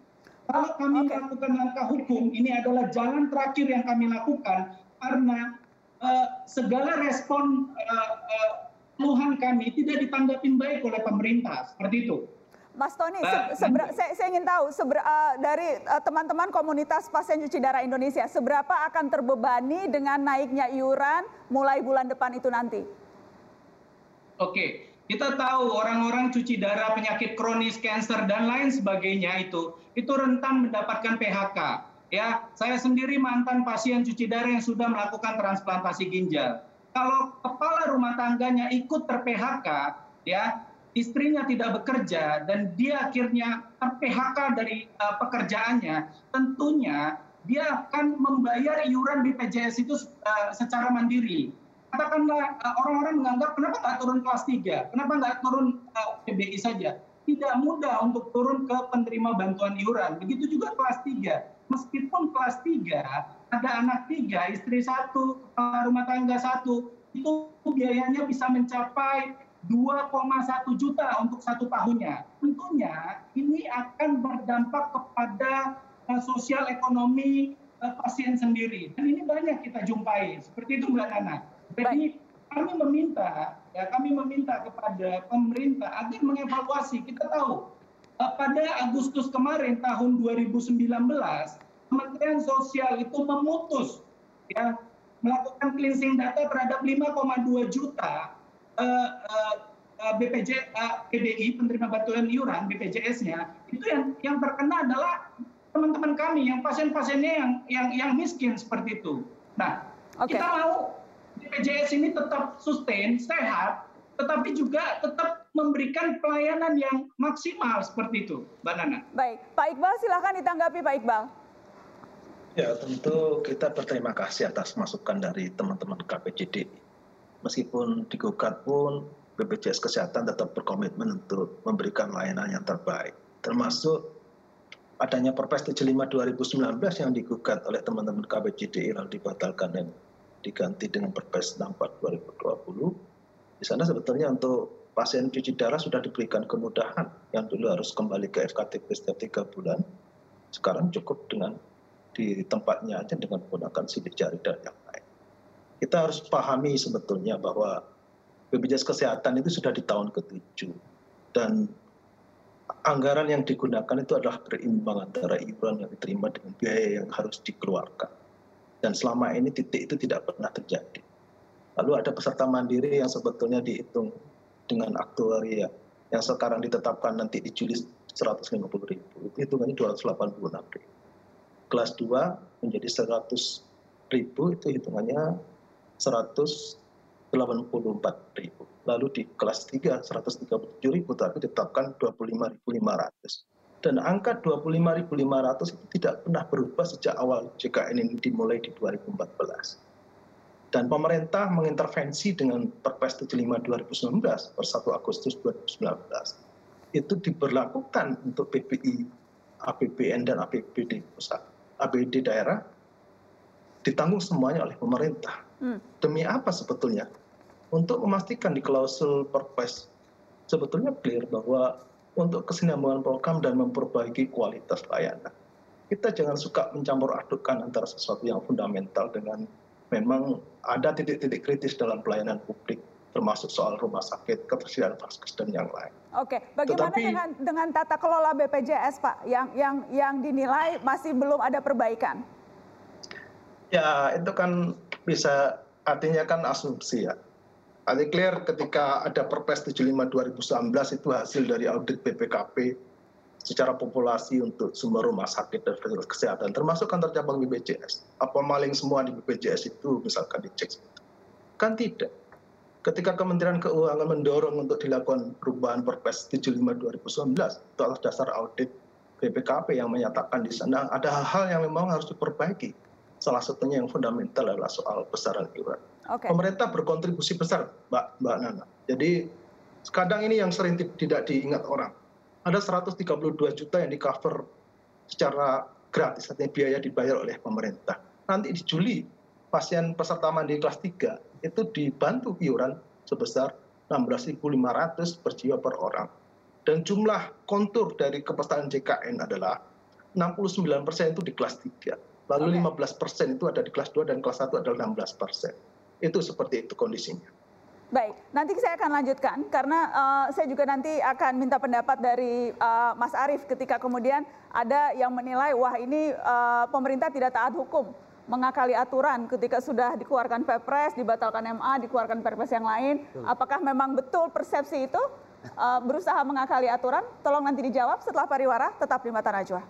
Kalau kami okay. melakukan langkah hukum, ini adalah jalan terakhir yang kami lakukan karena uh, segala respon uh, uh, keluhan kami tidak ditanggapin baik oleh pemerintah, seperti itu. Mas Tony, se saya, saya ingin tahu uh, dari teman-teman uh, komunitas pasien cuci darah Indonesia, seberapa akan terbebani dengan naiknya iuran mulai bulan depan itu nanti? Oke, kita tahu orang-orang cuci darah, penyakit kronis, cancer dan lain sebagainya itu itu rentan mendapatkan PHK. Ya, saya sendiri mantan pasien cuci darah yang sudah melakukan transplantasi ginjal. Kalau kepala rumah tangganya ikut ter-PHK, ya, istrinya tidak bekerja dan dia akhirnya ter-PHK dari uh, pekerjaannya, tentunya dia akan membayar iuran BPJS itu uh, secara mandiri katakanlah uh, orang-orang menganggap kenapa nggak turun kelas 3, kenapa nggak turun PBI saja. Tidak mudah untuk turun ke penerima bantuan iuran. Begitu juga kelas 3. Meskipun kelas 3 ada anak tiga, istri satu, rumah tangga satu, itu biayanya bisa mencapai 2,1 juta untuk satu tahunnya. Tentunya ini akan berdampak kepada uh, sosial ekonomi pasien sendiri. Dan ini banyak kita jumpai. Seperti itu Mbak Nana. Jadi kami meminta, ya kami meminta kepada pemerintah agar mengevaluasi. Kita tahu eh, pada Agustus kemarin tahun 2019 Kementerian Sosial itu memutus ya melakukan cleansing data terhadap 5,2 juta uh, uh, uh, BPJ uh, PBI penerima bantuan iuran BPJS-nya itu yang yang terkena adalah teman-teman kami yang pasien-pasiennya yang yang yang miskin seperti itu. Nah, Oke. kita mau BPJS ini tetap sustain, sehat, tetapi juga tetap memberikan pelayanan yang maksimal seperti itu, Mbak Nana. Baik, Pak Iqbal silahkan ditanggapi Pak Iqbal. Ya, tentu kita berterima kasih atas masukan dari teman-teman KPJD. Meskipun digugat pun BPJS Kesehatan tetap berkomitmen untuk memberikan layanan yang terbaik. Termasuk adanya Perpres 75 2019 yang digugat oleh teman-teman KPJD lalu dibatalkan dan diganti dengan Perpres 64 2020. Di sana sebetulnya untuk pasien cuci darah sudah diberikan kemudahan yang dulu harus kembali ke FKTP setiap tiga bulan. Sekarang cukup dengan di tempatnya aja dengan menggunakan sidik jari dan yang lain. Kita harus pahami sebetulnya bahwa BPJS Kesehatan itu sudah di tahun ke-7 dan anggaran yang digunakan itu adalah berimbang antara iuran yang diterima dengan biaya yang harus dikeluarkan. Dan selama ini titik itu tidak pernah terjadi. Lalu ada peserta mandiri yang sebetulnya dihitung dengan aktuaria yang sekarang ditetapkan nanti di Juli 150 ribu. Itu hitungannya 286 ribu kelas 2 menjadi 100 ribu itu hitungannya 184 ribu. Lalu di kelas 3 137 ribu tapi ditetapkan 25.500. Dan angka 25.500 itu tidak pernah berubah sejak awal JKN ini dimulai di 2014. Dan pemerintah mengintervensi dengan Perpres 75 2019 per 1 Agustus 2019 itu diberlakukan untuk PPI, APBN dan APBD pusat. APD daerah ditanggung semuanya oleh pemerintah. Hmm. Demi apa sebetulnya? Untuk memastikan di klausul perpres sebetulnya clear bahwa untuk kesinambungan program dan memperbaiki kualitas layanan. Kita jangan suka mencampur adukkan antara sesuatu yang fundamental dengan memang ada titik-titik kritis dalam pelayanan publik termasuk soal rumah sakit, ketersediaan vaskes dan yang lain. Oke, bagaimana Tetapi- dengan dengan tata kelola BPJS Pak yang yang yang dinilai masih belum ada perbaikan? Ya, itu kan bisa artinya kan asumsi ya. Artinya clear ketika ada Perpres 75 2019 itu hasil dari audit BPKP secara populasi untuk sumber rumah sakit dan fasilitas kesehatan termasuk kantor cabang BPJS. Apa maling semua di BPJS itu misalkan dicek? Kan tidak. Ketika Kementerian Keuangan mendorong untuk dilakukan perubahan Perpres 75 2019 itu atas dasar audit BPKP yang menyatakan di sana ada hal-hal yang memang harus diperbaiki. Salah satunya yang fundamental adalah soal besaran iuran. Pemerintah berkontribusi besar, Mbak, Mbak Nana. Jadi kadang ini yang sering ti- tidak diingat orang. Ada 132 juta yang di cover secara gratis, artinya biaya dibayar oleh pemerintah. Nanti di Juli, pasien peserta mandiri kelas 3 itu dibantu iuran sebesar 16.500 per jiwa per orang. Dan jumlah kontur dari kepesertaan JKN adalah 69 persen itu di kelas 3. Lalu 15 persen itu ada di kelas 2 dan kelas 1 adalah 16 persen. Itu seperti itu kondisinya. Baik, nanti saya akan lanjutkan karena eh, saya juga nanti akan minta pendapat dari eh, Mas Arief ketika kemudian ada yang menilai wah ini eh, pemerintah tidak taat hukum, mengakali aturan ketika sudah dikeluarkan Perpres, dibatalkan MA, dikeluarkan Perpres yang lain. Apakah memang betul persepsi itu eh, berusaha mengakali aturan? Tolong nanti dijawab setelah pariwara, tetap di Mata Najwa.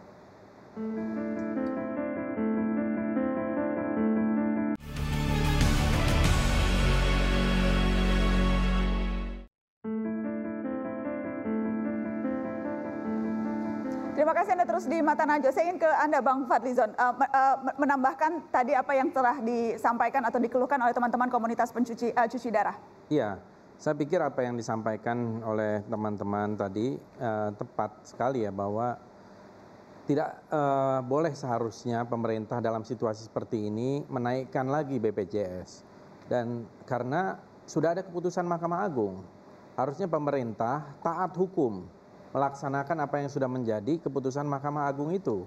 Terima kasih Anda terus di Mata Najwa. Saya ingin ke Anda Bang Fadlizon me- eh, menambahkan tadi apa yang telah disampaikan atau dikeluhkan oleh teman-teman komunitas pencuci eh, cuci darah. Iya, saya pikir apa yang disampaikan oleh teman-teman tadi eh, tepat sekali ya bahwa tidak eh, boleh seharusnya pemerintah dalam situasi seperti ini menaikkan lagi BPJS dan karena sudah ada keputusan Mahkamah Agung harusnya pemerintah taat hukum melaksanakan apa yang sudah menjadi keputusan Mahkamah Agung itu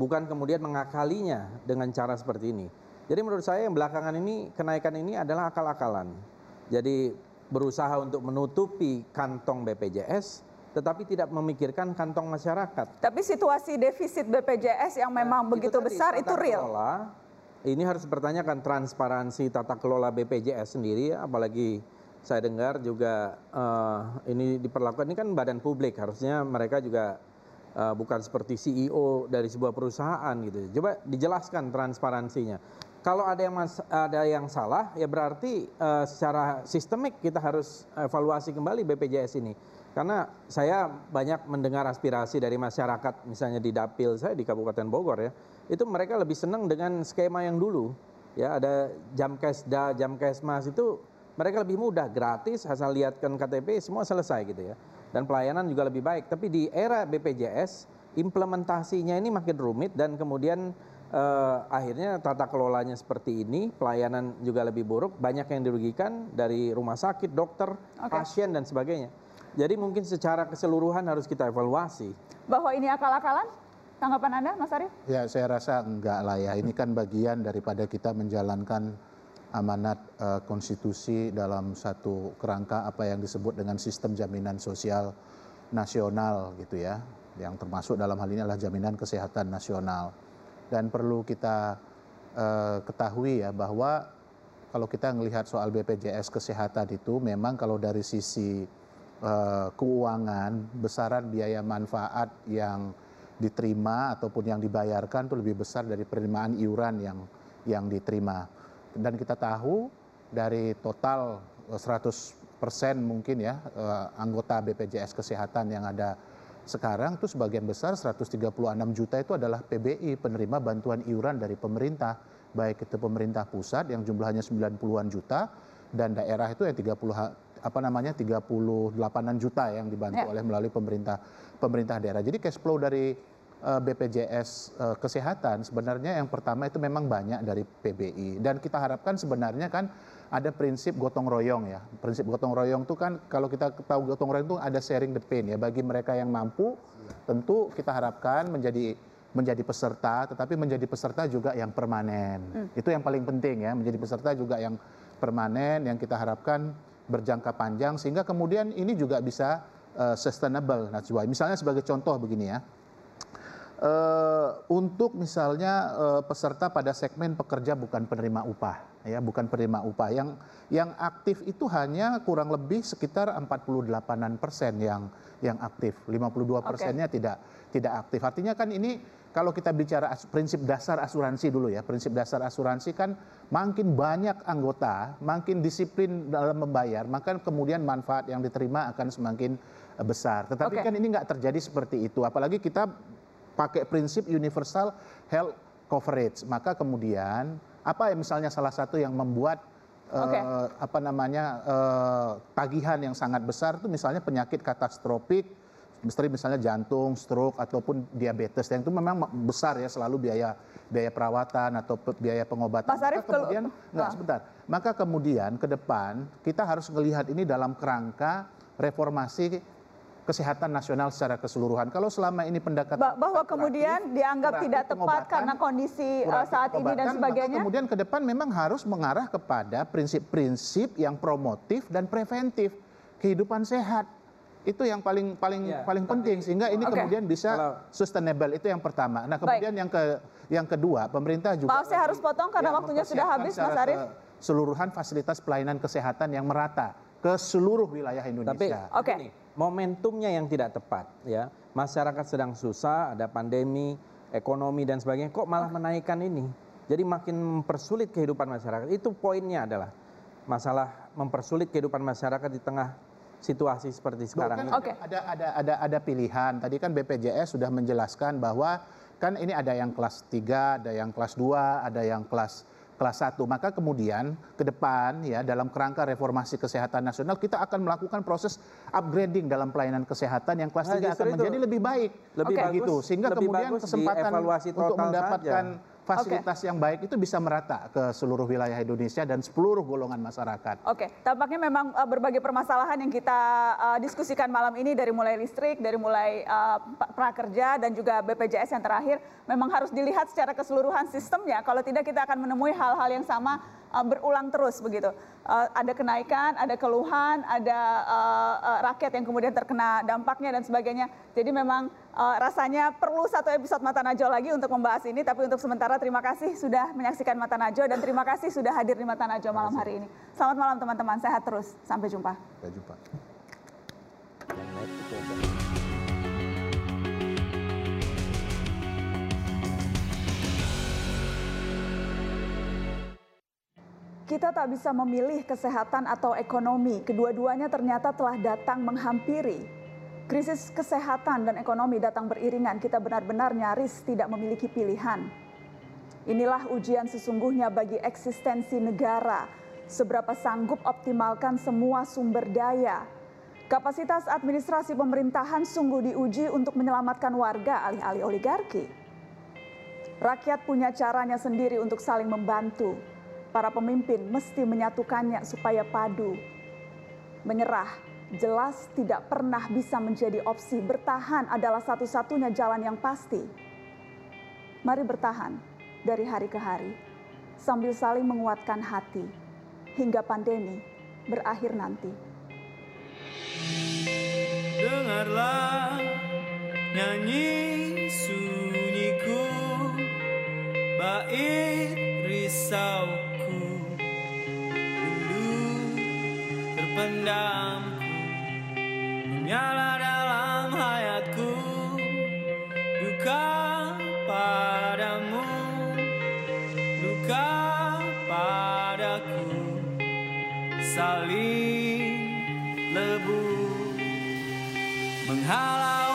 bukan kemudian mengakalinya dengan cara seperti ini. Jadi menurut saya yang belakangan ini kenaikan ini adalah akal-akalan. Jadi berusaha untuk menutupi kantong BPJS tetapi tidak memikirkan kantong masyarakat. Tapi situasi defisit BPJS yang memang begitu tadi, besar itu real. kelola, ini harus dipertanyakan transparansi tata kelola BPJS sendiri apalagi saya dengar juga uh, ini diperlakukan ini kan badan publik harusnya mereka juga uh, bukan seperti CEO dari sebuah perusahaan gitu. Coba dijelaskan transparansinya. Kalau ada yang mas, ada yang salah ya berarti uh, secara sistemik kita harus evaluasi kembali BPJS ini. Karena saya banyak mendengar aspirasi dari masyarakat misalnya di dapil saya di Kabupaten Bogor ya. Itu mereka lebih senang dengan skema yang dulu. Ya ada jam kesda, jam kesmas itu mereka lebih mudah, gratis, asal lihatkan KTP semua selesai gitu ya. Dan pelayanan juga lebih baik. Tapi di era BPJS implementasinya ini makin rumit dan kemudian eh, akhirnya tata kelolanya seperti ini, pelayanan juga lebih buruk, banyak yang dirugikan dari rumah sakit, dokter, okay. pasien dan sebagainya. Jadi mungkin secara keseluruhan harus kita evaluasi. Bahwa ini akal-akalan? Tanggapan Anda, Mas Arief? Ya, saya rasa enggak lah ya. Ini kan bagian daripada kita menjalankan amanat uh, konstitusi dalam satu kerangka apa yang disebut dengan sistem jaminan sosial nasional gitu ya. Yang termasuk dalam hal ini adalah jaminan kesehatan nasional. Dan perlu kita uh, ketahui ya bahwa kalau kita melihat soal BPJS kesehatan itu memang kalau dari sisi uh, keuangan besaran biaya manfaat yang diterima ataupun yang dibayarkan itu lebih besar dari penerimaan iuran yang yang diterima dan kita tahu dari total 100 persen mungkin ya eh, anggota BPJS Kesehatan yang ada sekarang itu sebagian besar 136 juta itu adalah PBI penerima bantuan iuran dari pemerintah baik itu pemerintah pusat yang jumlahnya 90-an juta dan daerah itu yang 30 apa namanya 38-an juta yang dibantu ya. oleh melalui pemerintah pemerintah daerah. Jadi cash flow dari Eh, BPJS eh, Kesehatan sebenarnya yang pertama itu memang banyak dari PBI dan kita harapkan sebenarnya kan ada prinsip gotong royong ya. Prinsip gotong royong itu kan kalau kita tahu gotong royong itu ada sharing the pain ya bagi mereka yang mampu tentu kita harapkan menjadi menjadi peserta tetapi menjadi peserta juga yang permanen. Hmm. Itu yang paling penting ya, menjadi peserta juga yang permanen yang kita harapkan berjangka panjang sehingga kemudian ini juga bisa uh, sustainable Najwa. Misalnya sebagai contoh begini ya Uh, untuk misalnya uh, peserta pada segmen pekerja bukan penerima upah ya bukan penerima upah. Yang yang aktif itu hanya kurang lebih sekitar 48-an persen yang yang aktif. 52 persennya okay. tidak tidak aktif. Artinya kan ini kalau kita bicara as, prinsip dasar asuransi dulu ya prinsip dasar asuransi kan makin banyak anggota makin disiplin dalam membayar maka kemudian manfaat yang diterima akan semakin besar. Tetapi okay. kan ini nggak terjadi seperti itu. Apalagi kita pakai prinsip universal health coverage. Maka kemudian apa ya misalnya salah satu yang membuat okay. uh, apa namanya uh, tagihan yang sangat besar itu misalnya penyakit katastrofik misteri misalnya jantung, stroke ataupun diabetes yang itu memang besar ya selalu biaya biaya perawatan atau biaya pengobatan. Mas Arief, maka kemudian kalau, enggak ah. sebentar. Maka kemudian ke depan kita harus melihat ini dalam kerangka reformasi kesehatan nasional secara keseluruhan. Kalau selama ini pendekatan bah bahwa kemudian dianggap tidak tepat karena kondisi uh, saat ini dan sebagainya. Kemudian ke depan memang harus mengarah kepada prinsip-prinsip yang promotif dan preventif kehidupan sehat. Itu yang paling paling ya, paling penting sehingga ini okay. kemudian bisa Kalau, sustainable itu yang pertama. Nah, kemudian Baik. yang ke yang kedua, pemerintah juga Maaf saya harus potong karena ya, waktunya sudah habis Mas Arief. Seluruhan fasilitas pelayanan kesehatan yang merata ke seluruh wilayah Indonesia. Tapi, oke. Okay momentumnya yang tidak tepat ya masyarakat sedang susah ada pandemi ekonomi dan sebagainya kok malah menaikkan ini jadi makin mempersulit kehidupan masyarakat itu poinnya adalah masalah mempersulit kehidupan masyarakat di tengah situasi seperti sekarang. Kan okay. ada ada ada ada pilihan. Tadi kan BPJS sudah menjelaskan bahwa kan ini ada yang kelas 3, ada yang kelas 2, ada yang kelas kelas 1. Maka kemudian ke depan ya dalam kerangka reformasi kesehatan nasional kita akan melakukan proses upgrading dalam pelayanan kesehatan yang kelas nah, 3 akan menjadi lebih baik. Lebih okay. bagus, gitu. Sehingga lebih kemudian kesempatan untuk mendapatkan saja fasilitas okay. yang baik itu bisa merata ke seluruh wilayah Indonesia dan seluruh golongan masyarakat. Oke, okay. tampaknya memang uh, berbagai permasalahan yang kita uh, diskusikan malam ini dari mulai listrik, dari mulai uh, prakerja dan juga BPJS yang terakhir memang harus dilihat secara keseluruhan sistemnya. Kalau tidak kita akan menemui hal-hal yang sama uh, berulang terus begitu. Uh, ada kenaikan, ada keluhan, ada uh, uh, rakyat yang kemudian terkena dampaknya dan sebagainya. Jadi memang rasanya perlu satu episode Mata Najwa lagi untuk membahas ini. Tapi untuk sementara terima kasih sudah menyaksikan Mata Najwa dan terima kasih sudah hadir di Mata Najwa malam hari ini. Selamat malam teman-teman, sehat terus. Sampai jumpa. Sampai jumpa. Kita tak bisa memilih kesehatan atau ekonomi, kedua-duanya ternyata telah datang menghampiri. Krisis kesehatan dan ekonomi datang beriringan, kita benar-benar nyaris tidak memiliki pilihan. Inilah ujian sesungguhnya bagi eksistensi negara, seberapa sanggup optimalkan semua sumber daya. Kapasitas administrasi pemerintahan sungguh diuji untuk menyelamatkan warga alih-alih oligarki. Rakyat punya caranya sendiri untuk saling membantu, para pemimpin mesti menyatukannya supaya padu. Menyerah jelas tidak pernah bisa menjadi opsi. Bertahan adalah satu-satunya jalan yang pasti. Mari bertahan dari hari ke hari sambil saling menguatkan hati hingga pandemi berakhir nanti. Dengarlah nyanyi sunyiku, bait risau pendamku menyala dalam hayatku. Duka padamu duka padaku. Saling lebu menghalau